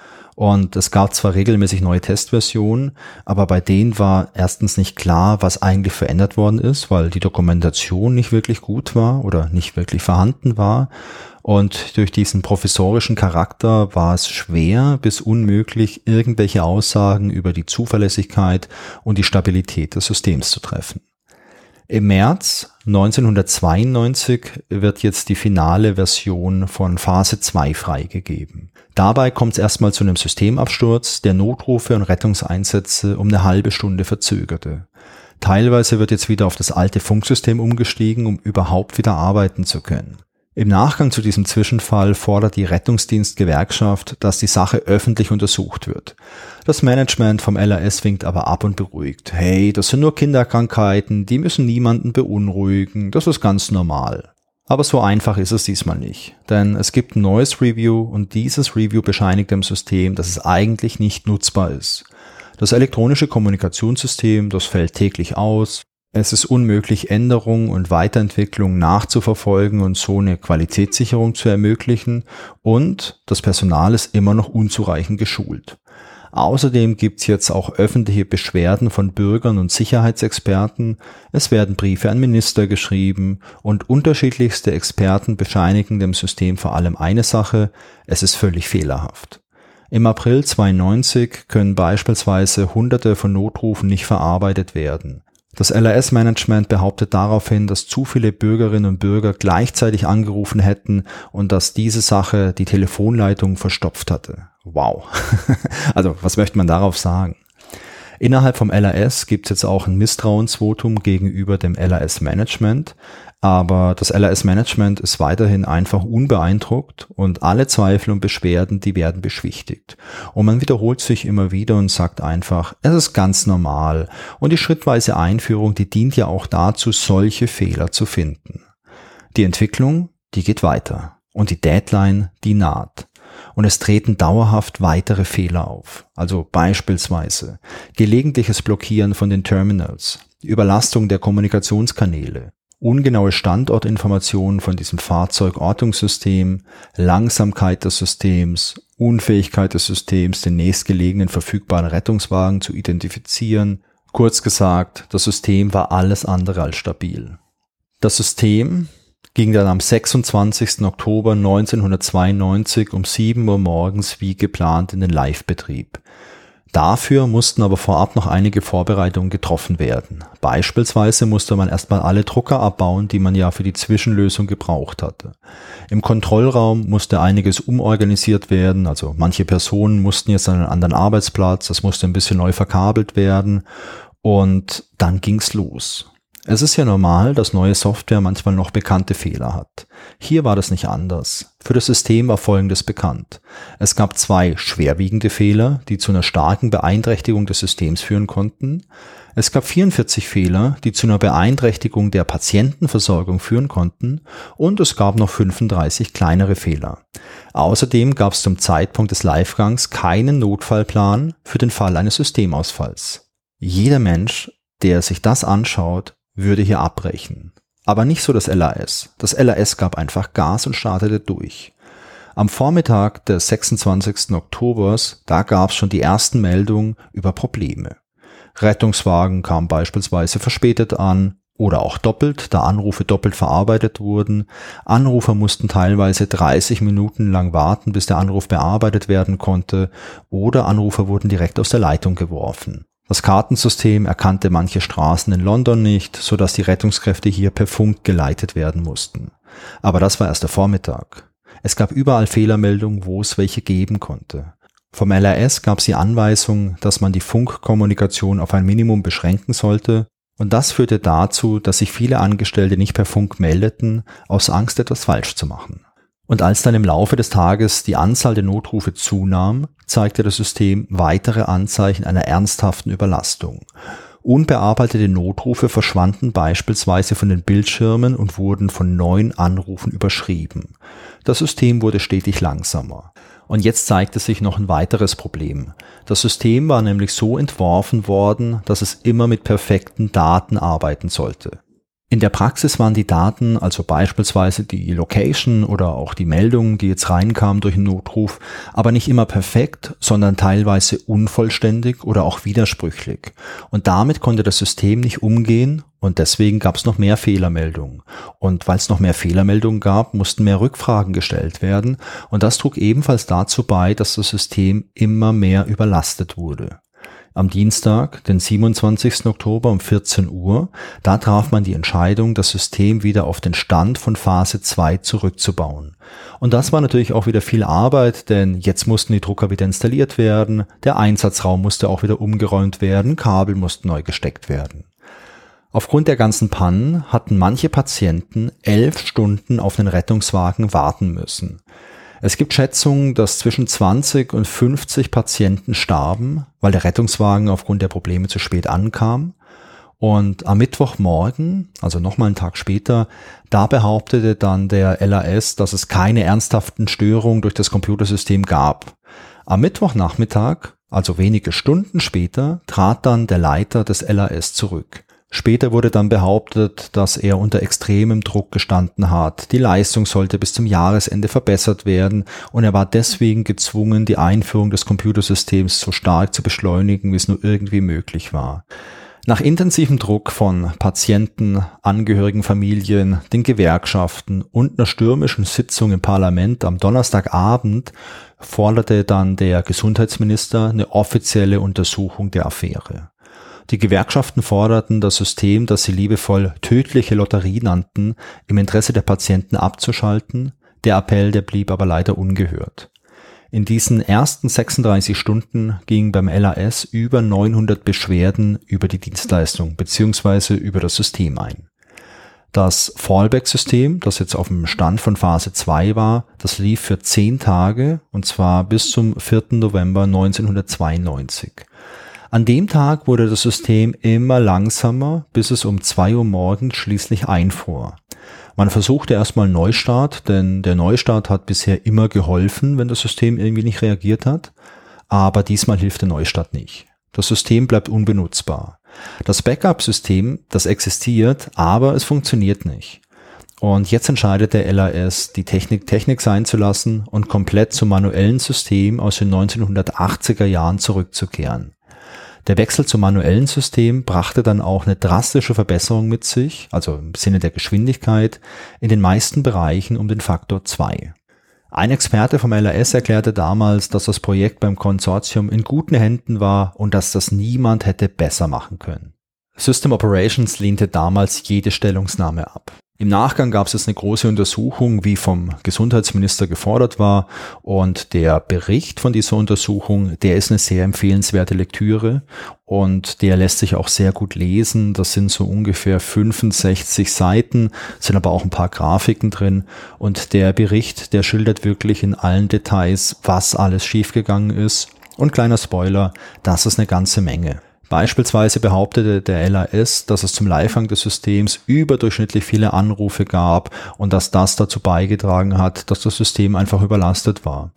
Und es gab zwar regelmäßig neue Testversionen, aber bei denen war erstens nicht klar, was eigentlich verändert worden ist, weil die Dokumentation nicht wirklich gut war oder nicht wirklich vorhanden war. Und durch diesen professorischen Charakter war es schwer bis unmöglich, irgendwelche Aussagen über die Zuverlässigkeit und die Stabilität des Systems zu treffen. Im März 1992 wird jetzt die finale Version von Phase 2 freigegeben. Dabei kommt es erstmal zu einem Systemabsturz, der Notrufe und Rettungseinsätze um eine halbe Stunde verzögerte. Teilweise wird jetzt wieder auf das alte Funksystem umgestiegen, um überhaupt wieder arbeiten zu können. Im Nachgang zu diesem Zwischenfall fordert die Rettungsdienstgewerkschaft, dass die Sache öffentlich untersucht wird. Das Management vom LAS winkt aber ab und beruhigt. Hey, das sind nur Kinderkrankheiten, die müssen niemanden beunruhigen, das ist ganz normal. Aber so einfach ist es diesmal nicht, denn es gibt ein neues Review und dieses Review bescheinigt dem System, dass es eigentlich nicht nutzbar ist. Das elektronische Kommunikationssystem, das fällt täglich aus, Es ist unmöglich, Änderungen und Weiterentwicklung nachzuverfolgen und so eine Qualitätssicherung zu ermöglichen und das Personal ist immer noch unzureichend geschult. Außerdem gibt's jetzt auch öffentliche Beschwerden von Bürgern und Sicherheitsexperten, es werden Briefe an Minister geschrieben und unterschiedlichste Experten bescheinigen dem System vor allem eine Sache, es ist völlig fehlerhaft. Im April 92 können beispielsweise hunderte von Notrufen nicht verarbeitet werden. Das LRS-Management behauptet daraufhin, dass zu viele Bürgerinnen und Bürger gleichzeitig angerufen hätten und dass diese Sache die Telefonleitung verstopft hatte. Wow. also was möchte man darauf sagen? Innerhalb vom LRS gibt es jetzt auch ein Misstrauensvotum gegenüber dem LRS-Management, aber das LRS-Management ist weiterhin einfach unbeeindruckt und alle Zweifel und Beschwerden, die werden beschwichtigt. Und man wiederholt sich immer wieder und sagt einfach, es ist ganz normal und die schrittweise Einführung, die dient ja auch dazu, solche Fehler zu finden. Die Entwicklung, die geht weiter und die Deadline, die naht und es treten dauerhaft weitere Fehler auf. Also beispielsweise gelegentliches Blockieren von den Terminals, Überlastung der Kommunikationskanäle, ungenaue Standortinformationen von diesem Fahrzeugortungssystem, Langsamkeit des Systems, Unfähigkeit des Systems, den nächstgelegenen verfügbaren Rettungswagen zu identifizieren. Kurz gesagt, das System war alles andere als stabil. Das System ging dann am 26. Oktober 1992 um 7 Uhr morgens wie geplant in den Live-Betrieb. Dafür mussten aber vorab noch einige Vorbereitungen getroffen werden. Beispielsweise musste man erstmal alle Drucker abbauen, die man ja für die Zwischenlösung gebraucht hatte. Im Kontrollraum musste einiges umorganisiert werden, also manche Personen mussten jetzt an einen anderen Arbeitsplatz, das musste ein bisschen neu verkabelt werden und dann ging's los. Es ist ja normal, dass neue Software manchmal noch bekannte Fehler hat. Hier war das nicht anders. Für das System war Folgendes bekannt. Es gab zwei schwerwiegende Fehler, die zu einer starken Beeinträchtigung des Systems führen konnten. Es gab 44 Fehler, die zu einer Beeinträchtigung der Patientenversorgung führen konnten. Und es gab noch 35 kleinere Fehler. Außerdem gab es zum Zeitpunkt des Livegangs keinen Notfallplan für den Fall eines Systemausfalls. Jeder Mensch, der sich das anschaut, würde hier abbrechen. Aber nicht so das LAS. Das LAS gab einfach Gas und startete durch. Am Vormittag des 26. Oktobers, da gab es schon die ersten Meldungen über Probleme. Rettungswagen kamen beispielsweise verspätet an oder auch doppelt, da Anrufe doppelt verarbeitet wurden. Anrufer mussten teilweise 30 Minuten lang warten, bis der Anruf bearbeitet werden konnte oder Anrufer wurden direkt aus der Leitung geworfen. Das Kartensystem erkannte manche Straßen in London nicht, so dass die Rettungskräfte hier per Funk geleitet werden mussten. Aber das war erst der Vormittag. Es gab überall Fehlermeldungen, wo es welche geben konnte. Vom LRS gab es die Anweisung, dass man die Funkkommunikation auf ein Minimum beschränken sollte, und das führte dazu, dass sich viele Angestellte nicht per Funk meldeten, aus Angst etwas falsch zu machen. Und als dann im Laufe des Tages die Anzahl der Notrufe zunahm, zeigte das System weitere Anzeichen einer ernsthaften Überlastung. Unbearbeitete Notrufe verschwanden beispielsweise von den Bildschirmen und wurden von neuen Anrufen überschrieben. Das System wurde stetig langsamer. Und jetzt zeigte sich noch ein weiteres Problem. Das System war nämlich so entworfen worden, dass es immer mit perfekten Daten arbeiten sollte. In der Praxis waren die Daten, also beispielsweise die Location oder auch die Meldung, die jetzt reinkam durch einen Notruf, aber nicht immer perfekt, sondern teilweise unvollständig oder auch widersprüchlich. Und damit konnte das System nicht umgehen und deswegen gab es noch mehr Fehlermeldungen. Und weil es noch mehr Fehlermeldungen gab, mussten mehr Rückfragen gestellt werden und das trug ebenfalls dazu bei, dass das System immer mehr überlastet wurde am Dienstag, den 27. Oktober um 14 Uhr, da traf man die Entscheidung, das System wieder auf den Stand von Phase 2 zurückzubauen. Und das war natürlich auch wieder viel Arbeit, denn jetzt mussten die Drucker wieder installiert werden, der Einsatzraum musste auch wieder umgeräumt werden, Kabel mussten neu gesteckt werden. Aufgrund der ganzen Pannen hatten manche Patienten elf Stunden auf den Rettungswagen warten müssen. Es gibt Schätzungen, dass zwischen 20 und 50 Patienten starben, weil der Rettungswagen aufgrund der Probleme zu spät ankam. Und am Mittwochmorgen, also nochmal einen Tag später, da behauptete dann der LAS, dass es keine ernsthaften Störungen durch das Computersystem gab. Am Mittwochnachmittag, also wenige Stunden später, trat dann der Leiter des LAS zurück. Später wurde dann behauptet, dass er unter extremem Druck gestanden hat. Die Leistung sollte bis zum Jahresende verbessert werden und er war deswegen gezwungen, die Einführung des Computersystems so stark zu beschleunigen, wie es nur irgendwie möglich war. Nach intensivem Druck von Patienten, Angehörigen, Familien, den Gewerkschaften und einer stürmischen Sitzung im Parlament am Donnerstagabend forderte dann der Gesundheitsminister eine offizielle Untersuchung der Affäre. Die Gewerkschaften forderten, das System, das sie liebevoll tödliche Lotterie nannten, im Interesse der Patienten abzuschalten. Der Appell, der blieb aber leider ungehört. In diesen ersten 36 Stunden gingen beim LAS über 900 Beschwerden über die Dienstleistung bzw. über das System ein. Das Fallback-System, das jetzt auf dem Stand von Phase 2 war, das lief für 10 Tage und zwar bis zum 4. November 1992. An dem Tag wurde das System immer langsamer, bis es um zwei Uhr morgens schließlich einfuhr. Man versuchte erstmal Neustart, denn der Neustart hat bisher immer geholfen, wenn das System irgendwie nicht reagiert hat. Aber diesmal hilft der Neustart nicht. Das System bleibt unbenutzbar. Das Backup-System, das existiert, aber es funktioniert nicht. Und jetzt entscheidet der LAS, die Technik Technik sein zu lassen und komplett zum manuellen System aus den 1980er Jahren zurückzukehren. Der Wechsel zum manuellen System brachte dann auch eine drastische Verbesserung mit sich, also im Sinne der Geschwindigkeit, in den meisten Bereichen um den Faktor 2. Ein Experte vom LRS erklärte damals, dass das Projekt beim Konsortium in guten Händen war und dass das niemand hätte besser machen können. System Operations lehnte damals jede Stellungnahme ab. Im Nachgang gab es jetzt eine große Untersuchung, wie vom Gesundheitsminister gefordert war. Und der Bericht von dieser Untersuchung, der ist eine sehr empfehlenswerte Lektüre und der lässt sich auch sehr gut lesen. Das sind so ungefähr 65 Seiten, sind aber auch ein paar Grafiken drin. Und der Bericht, der schildert wirklich in allen Details, was alles schiefgegangen ist. Und kleiner Spoiler, das ist eine ganze Menge. Beispielsweise behauptete der LAS, dass es zum Leihfang des Systems überdurchschnittlich viele Anrufe gab und dass das dazu beigetragen hat, dass das System einfach überlastet war.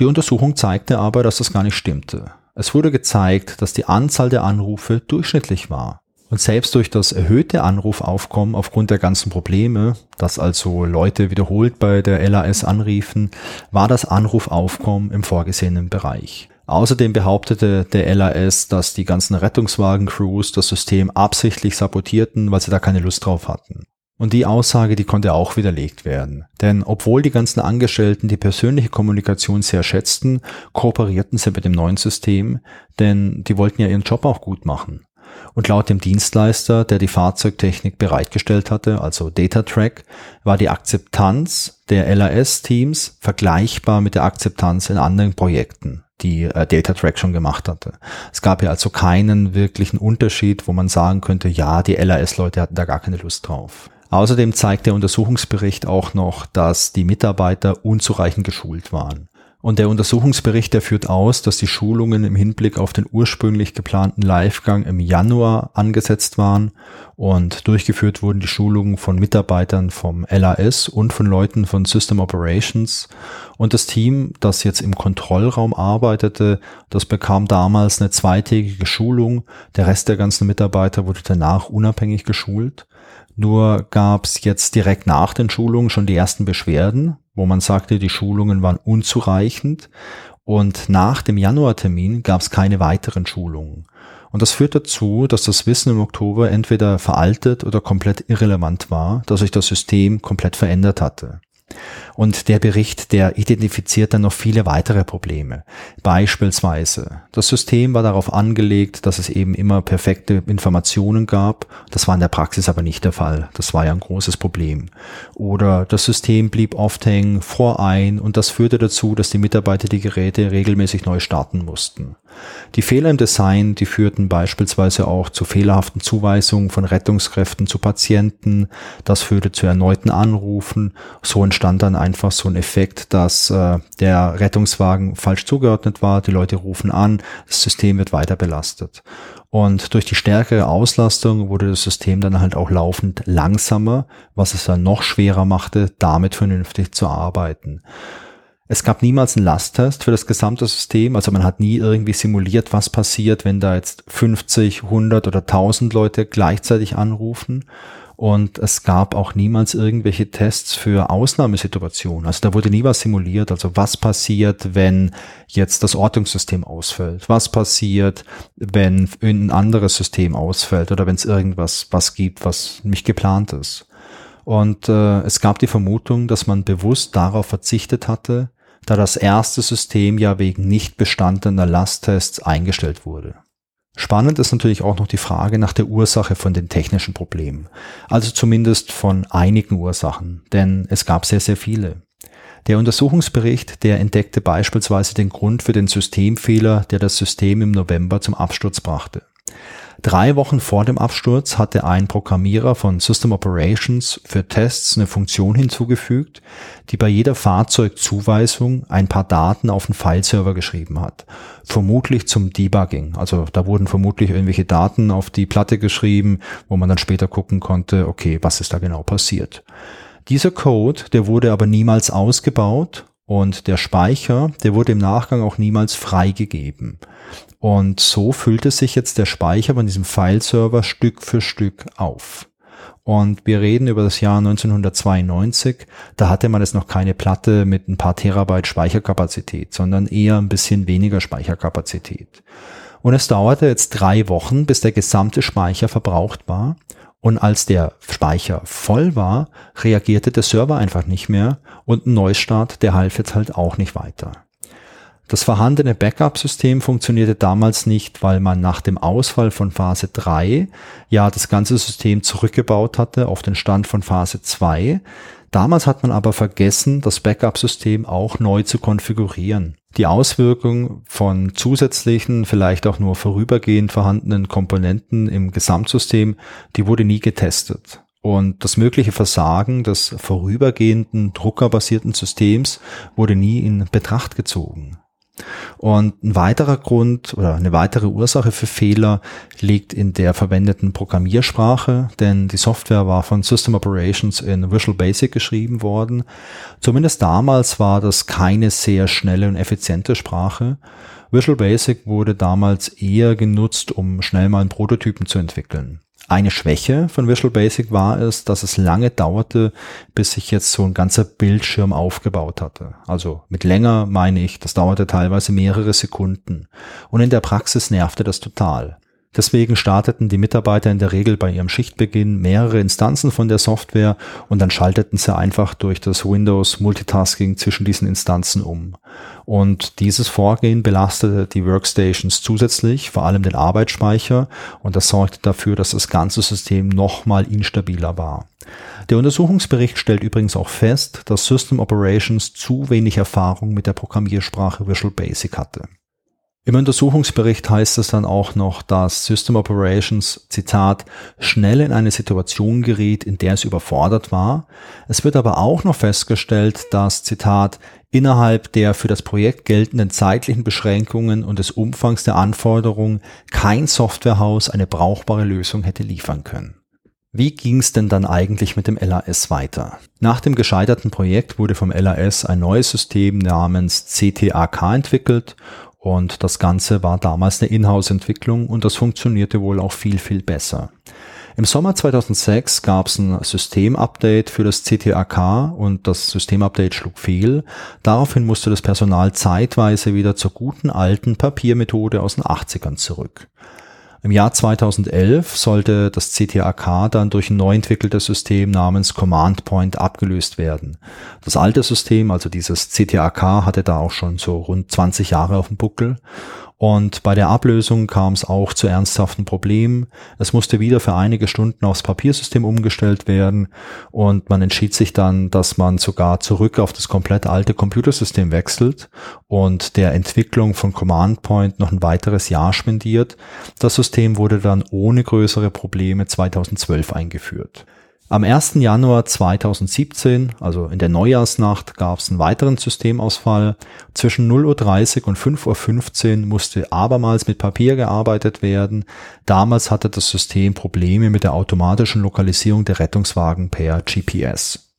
Die Untersuchung zeigte aber, dass das gar nicht stimmte. Es wurde gezeigt, dass die Anzahl der Anrufe durchschnittlich war. Und selbst durch das erhöhte Anrufaufkommen aufgrund der ganzen Probleme, dass also Leute wiederholt bei der LAS anriefen, war das Anrufaufkommen im vorgesehenen Bereich. Außerdem behauptete der LAS, dass die ganzen Rettungswagen-Crews das System absichtlich sabotierten, weil sie da keine Lust drauf hatten. Und die Aussage, die konnte auch widerlegt werden. Denn obwohl die ganzen Angestellten die persönliche Kommunikation sehr schätzten, kooperierten sie mit dem neuen System, denn die wollten ja ihren Job auch gut machen. Und laut dem Dienstleister, der die Fahrzeugtechnik bereitgestellt hatte, also DataTrack, war die Akzeptanz der LAS-Teams vergleichbar mit der Akzeptanz in anderen Projekten die äh, Data Track schon gemacht hatte. Es gab ja also keinen wirklichen Unterschied, wo man sagen könnte, ja, die LAS-Leute hatten da gar keine Lust drauf. Außerdem zeigt der Untersuchungsbericht auch noch, dass die Mitarbeiter unzureichend geschult waren. Und der Untersuchungsbericht, der führt aus, dass die Schulungen im Hinblick auf den ursprünglich geplanten Livegang im Januar angesetzt waren und durchgeführt wurden die Schulungen von Mitarbeitern vom LAS und von Leuten von System Operations. Und das Team, das jetzt im Kontrollraum arbeitete, das bekam damals eine zweitägige Schulung. Der Rest der ganzen Mitarbeiter wurde danach unabhängig geschult. Nur gab es jetzt direkt nach den Schulungen schon die ersten Beschwerden, wo man sagte, die Schulungen waren unzureichend und nach dem Januartermin gab es keine weiteren Schulungen. Und das führt dazu, dass das Wissen im Oktober entweder veraltet oder komplett irrelevant war, dass sich das System komplett verändert hatte. Und der Bericht, der identifiziert dann noch viele weitere Probleme. Beispielsweise, das System war darauf angelegt, dass es eben immer perfekte Informationen gab. Das war in der Praxis aber nicht der Fall. Das war ja ein großes Problem. Oder das System blieb oft hängen, vorein und das führte dazu, dass die Mitarbeiter die Geräte regelmäßig neu starten mussten. Die Fehler im Design, die führten beispielsweise auch zu fehlerhaften Zuweisungen von Rettungskräften zu Patienten. Das führte zu erneuten Anrufen. So entstand dann einfach so ein Effekt, dass äh, der Rettungswagen falsch zugeordnet war. Die Leute rufen an, das System wird weiter belastet. Und durch die stärkere Auslastung wurde das System dann halt auch laufend langsamer, was es dann noch schwerer machte, damit vernünftig zu arbeiten. Es gab niemals einen Lasttest für das gesamte System, also man hat nie irgendwie simuliert, was passiert, wenn da jetzt 50, 100 oder 1000 Leute gleichzeitig anrufen. Und es gab auch niemals irgendwelche Tests für Ausnahmesituationen. Also da wurde nie was simuliert. Also was passiert, wenn jetzt das Ortungssystem ausfällt? Was passiert, wenn ein anderes System ausfällt oder wenn es irgendwas was gibt, was nicht geplant ist? Und äh, es gab die Vermutung, dass man bewusst darauf verzichtet hatte, da das erste System ja wegen nicht bestandener Lasttests eingestellt wurde. Spannend ist natürlich auch noch die Frage nach der Ursache von den technischen Problemen. Also zumindest von einigen Ursachen, denn es gab sehr, sehr viele. Der Untersuchungsbericht, der entdeckte beispielsweise den Grund für den Systemfehler, der das System im November zum Absturz brachte. Drei Wochen vor dem Absturz hatte ein Programmierer von System Operations für Tests eine Funktion hinzugefügt, die bei jeder Fahrzeugzuweisung ein paar Daten auf den Fileserver geschrieben hat. Vermutlich zum Debugging. Also da wurden vermutlich irgendwelche Daten auf die Platte geschrieben, wo man dann später gucken konnte, okay, was ist da genau passiert. Dieser Code, der wurde aber niemals ausgebaut und der Speicher, der wurde im Nachgang auch niemals freigegeben. Und so füllte sich jetzt der Speicher von diesem Fileserver Stück für Stück auf. Und wir reden über das Jahr 1992. Da hatte man jetzt noch keine Platte mit ein paar Terabyte Speicherkapazität, sondern eher ein bisschen weniger Speicherkapazität. Und es dauerte jetzt drei Wochen, bis der gesamte Speicher verbraucht war. Und als der Speicher voll war, reagierte der Server einfach nicht mehr und ein Neustart, der half jetzt halt auch nicht weiter. Das vorhandene Backup-System funktionierte damals nicht, weil man nach dem Ausfall von Phase 3 ja das ganze System zurückgebaut hatte auf den Stand von Phase 2. Damals hat man aber vergessen, das Backup-System auch neu zu konfigurieren. Die Auswirkung von zusätzlichen, vielleicht auch nur vorübergehend vorhandenen Komponenten im Gesamtsystem, die wurde nie getestet. Und das mögliche Versagen des vorübergehenden druckerbasierten Systems wurde nie in Betracht gezogen. Und ein weiterer Grund oder eine weitere Ursache für Fehler liegt in der verwendeten Programmiersprache, denn die Software war von System Operations in Visual Basic geschrieben worden. Zumindest damals war das keine sehr schnelle und effiziente Sprache. Visual Basic wurde damals eher genutzt, um schnell mal einen Prototypen zu entwickeln. Eine Schwäche von Visual Basic war es, dass es lange dauerte, bis sich jetzt so ein ganzer Bildschirm aufgebaut hatte. Also mit länger meine ich, das dauerte teilweise mehrere Sekunden. Und in der Praxis nervte das total. Deswegen starteten die Mitarbeiter in der Regel bei ihrem Schichtbeginn mehrere Instanzen von der Software und dann schalteten sie einfach durch das Windows Multitasking zwischen diesen Instanzen um. Und dieses Vorgehen belastete die Workstations zusätzlich, vor allem den Arbeitsspeicher, und das sorgte dafür, dass das ganze System nochmal instabiler war. Der Untersuchungsbericht stellt übrigens auch fest, dass System Operations zu wenig Erfahrung mit der Programmiersprache Visual Basic hatte. Im Untersuchungsbericht heißt es dann auch noch, dass System Operations, Zitat, schnell in eine Situation geriet, in der es überfordert war. Es wird aber auch noch festgestellt, dass, Zitat, innerhalb der für das Projekt geltenden zeitlichen Beschränkungen und des Umfangs der Anforderungen kein Softwarehaus eine brauchbare Lösung hätte liefern können. Wie ging es denn dann eigentlich mit dem LAS weiter? Nach dem gescheiterten Projekt wurde vom LAS ein neues System namens CTAK entwickelt und das Ganze war damals eine Inhouse-Entwicklung und das funktionierte wohl auch viel, viel besser. Im Sommer 2006 gab es ein Systemupdate für das CTAK und das Systemupdate schlug fehl. Daraufhin musste das Personal zeitweise wieder zur guten alten Papiermethode aus den 80ern zurück. Im Jahr 2011 sollte das CTAK dann durch ein neu entwickeltes System namens Command Point abgelöst werden. Das alte System, also dieses CTAK, hatte da auch schon so rund 20 Jahre auf dem Buckel und bei der Ablösung kam es auch zu ernsthaften Problemen. Es musste wieder für einige Stunden aufs Papiersystem umgestellt werden und man entschied sich dann, dass man sogar zurück auf das komplett alte Computersystem wechselt und der Entwicklung von Command Point noch ein weiteres Jahr spendiert. Das System wurde dann ohne größere Probleme 2012 eingeführt. Am 1. Januar 2017, also in der Neujahrsnacht, gab es einen weiteren Systemausfall. Zwischen 0.30 Uhr und 5.15 Uhr musste abermals mit Papier gearbeitet werden. Damals hatte das System Probleme mit der automatischen Lokalisierung der Rettungswagen per GPS.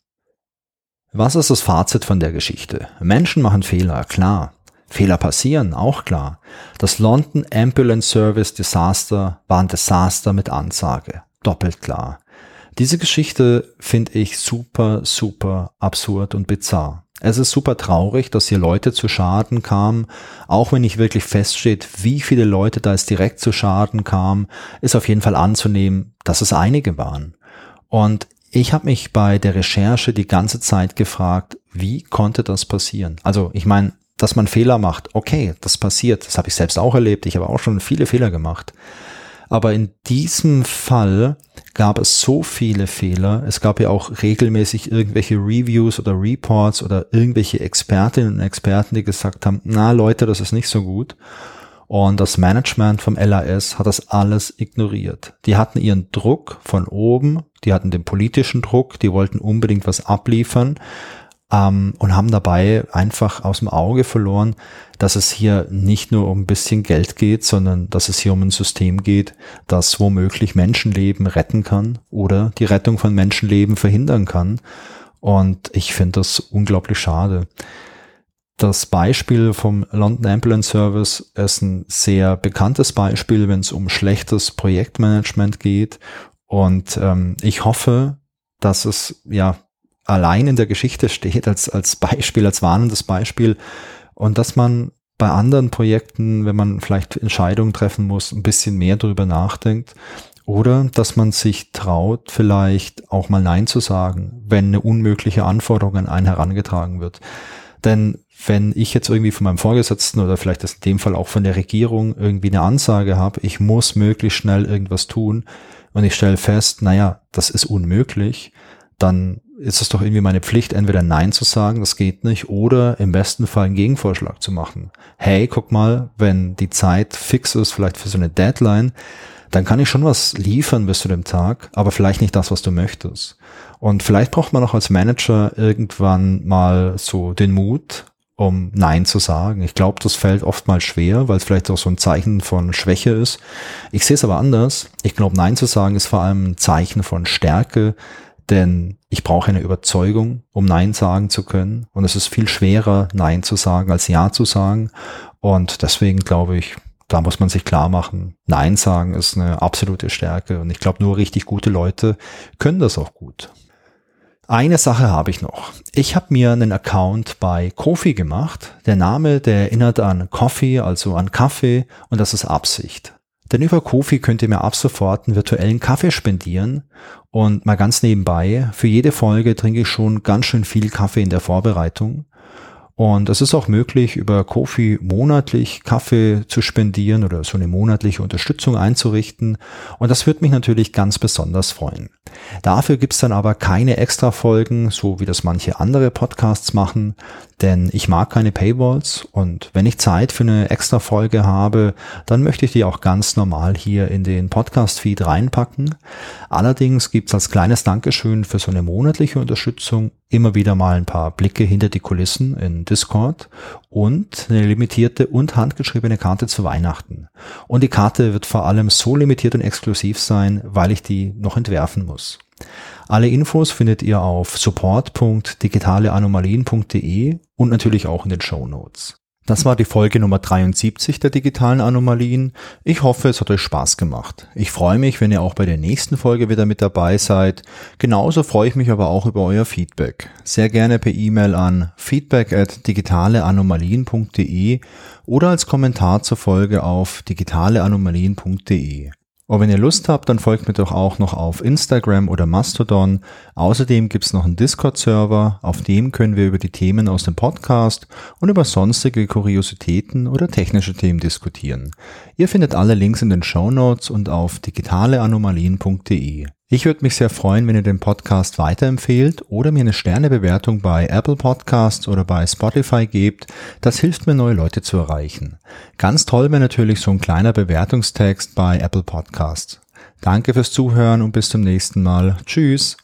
Was ist das Fazit von der Geschichte? Menschen machen Fehler, klar. Fehler passieren, auch klar. Das London Ambulance Service Disaster war ein Desaster mit Ansage. Doppelt klar. Diese Geschichte finde ich super, super absurd und bizarr. Es ist super traurig, dass hier Leute zu Schaden kamen, auch wenn nicht wirklich feststeht, wie viele Leute da es direkt zu Schaden kamen, ist auf jeden Fall anzunehmen, dass es einige waren. Und ich habe mich bei der Recherche die ganze Zeit gefragt, wie konnte das passieren? Also ich meine, dass man Fehler macht, okay, das passiert, das habe ich selbst auch erlebt, ich habe auch schon viele Fehler gemacht. Aber in diesem Fall gab es so viele Fehler. Es gab ja auch regelmäßig irgendwelche Reviews oder Reports oder irgendwelche Expertinnen und Experten, die gesagt haben, na Leute, das ist nicht so gut. Und das Management vom LAS hat das alles ignoriert. Die hatten ihren Druck von oben, die hatten den politischen Druck, die wollten unbedingt was abliefern ähm, und haben dabei einfach aus dem Auge verloren, dass es hier nicht nur um ein bisschen Geld geht, sondern dass es hier um ein System geht, das womöglich Menschenleben retten kann oder die Rettung von Menschenleben verhindern kann. Und ich finde das unglaublich schade. Das Beispiel vom London Ambulance Service ist ein sehr bekanntes Beispiel, wenn es um schlechtes Projektmanagement geht. Und ähm, ich hoffe, dass es ja allein in der Geschichte steht als, als Beispiel, als warnendes Beispiel und dass man bei anderen Projekten, wenn man vielleicht Entscheidungen treffen muss, ein bisschen mehr darüber nachdenkt oder dass man sich traut, vielleicht auch mal Nein zu sagen, wenn eine unmögliche Anforderung an einen herangetragen wird. Denn wenn ich jetzt irgendwie von meinem Vorgesetzten oder vielleicht in dem Fall auch von der Regierung irgendwie eine Ansage habe, ich muss möglichst schnell irgendwas tun und ich stelle fest, naja, das ist unmöglich, dann ist es doch irgendwie meine Pflicht, entweder Nein zu sagen, das geht nicht, oder im besten Fall einen Gegenvorschlag zu machen. Hey, guck mal, wenn die Zeit fix ist, vielleicht für so eine Deadline, dann kann ich schon was liefern bis zu dem Tag, aber vielleicht nicht das, was du möchtest. Und vielleicht braucht man auch als Manager irgendwann mal so den Mut, um Nein zu sagen. Ich glaube, das fällt oftmals schwer, weil es vielleicht auch so ein Zeichen von Schwäche ist. Ich sehe es aber anders. Ich glaube, Nein zu sagen ist vor allem ein Zeichen von Stärke, denn ich brauche eine Überzeugung, um Nein sagen zu können. Und es ist viel schwerer, Nein zu sagen, als Ja zu sagen. Und deswegen glaube ich, da muss man sich klar machen, Nein sagen ist eine absolute Stärke. Und ich glaube, nur richtig gute Leute können das auch gut. Eine Sache habe ich noch. Ich habe mir einen Account bei Kofi gemacht. Der Name, der erinnert an Coffee, also an Kaffee, und das ist Absicht. Denn über Kofi könnt ihr mir ab sofort einen virtuellen Kaffee spendieren. Und mal ganz nebenbei, für jede Folge trinke ich schon ganz schön viel Kaffee in der Vorbereitung und es ist auch möglich, über Kofi monatlich Kaffee zu spendieren oder so eine monatliche Unterstützung einzurichten. Und das würde mich natürlich ganz besonders freuen. Dafür gibt's dann aber keine extra Folgen, so wie das manche andere Podcasts machen, denn ich mag keine Paywalls und wenn ich Zeit für eine extra Folge habe, dann möchte ich die auch ganz normal hier in den Podcast-Feed reinpacken. Allerdings gibt's als kleines Dankeschön für so eine monatliche Unterstützung immer wieder mal ein paar Blicke hinter die Kulissen in Discord und eine limitierte und handgeschriebene Karte zu Weihnachten. Und die Karte wird vor allem so limitiert und exklusiv sein, weil ich die noch entwerfen muss. Alle Infos findet ihr auf support.digitaleanomalien.de und natürlich auch in den Show Notes. Das war die Folge Nummer 73 der digitalen Anomalien. Ich hoffe, es hat euch Spaß gemacht. Ich freue mich, wenn ihr auch bei der nächsten Folge wieder mit dabei seid. Genauso freue ich mich aber auch über euer Feedback. Sehr gerne per E-Mail an feedback at digitaleanomalien.de oder als Kommentar zur Folge auf digitaleanomalien.de. Und wenn ihr Lust habt, dann folgt mir doch auch noch auf Instagram oder Mastodon. Außerdem gibt's noch einen Discord-Server, auf dem können wir über die Themen aus dem Podcast und über sonstige Kuriositäten oder technische Themen diskutieren. Ihr findet alle Links in den Show Notes und auf digitaleanomalien.de. Ich würde mich sehr freuen, wenn ihr den Podcast weiterempfehlt oder mir eine Sternebewertung bei Apple Podcasts oder bei Spotify gebt. Das hilft mir, neue Leute zu erreichen. Ganz toll wäre natürlich so ein kleiner Bewertungstext bei Apple Podcasts. Danke fürs Zuhören und bis zum nächsten Mal. Tschüss.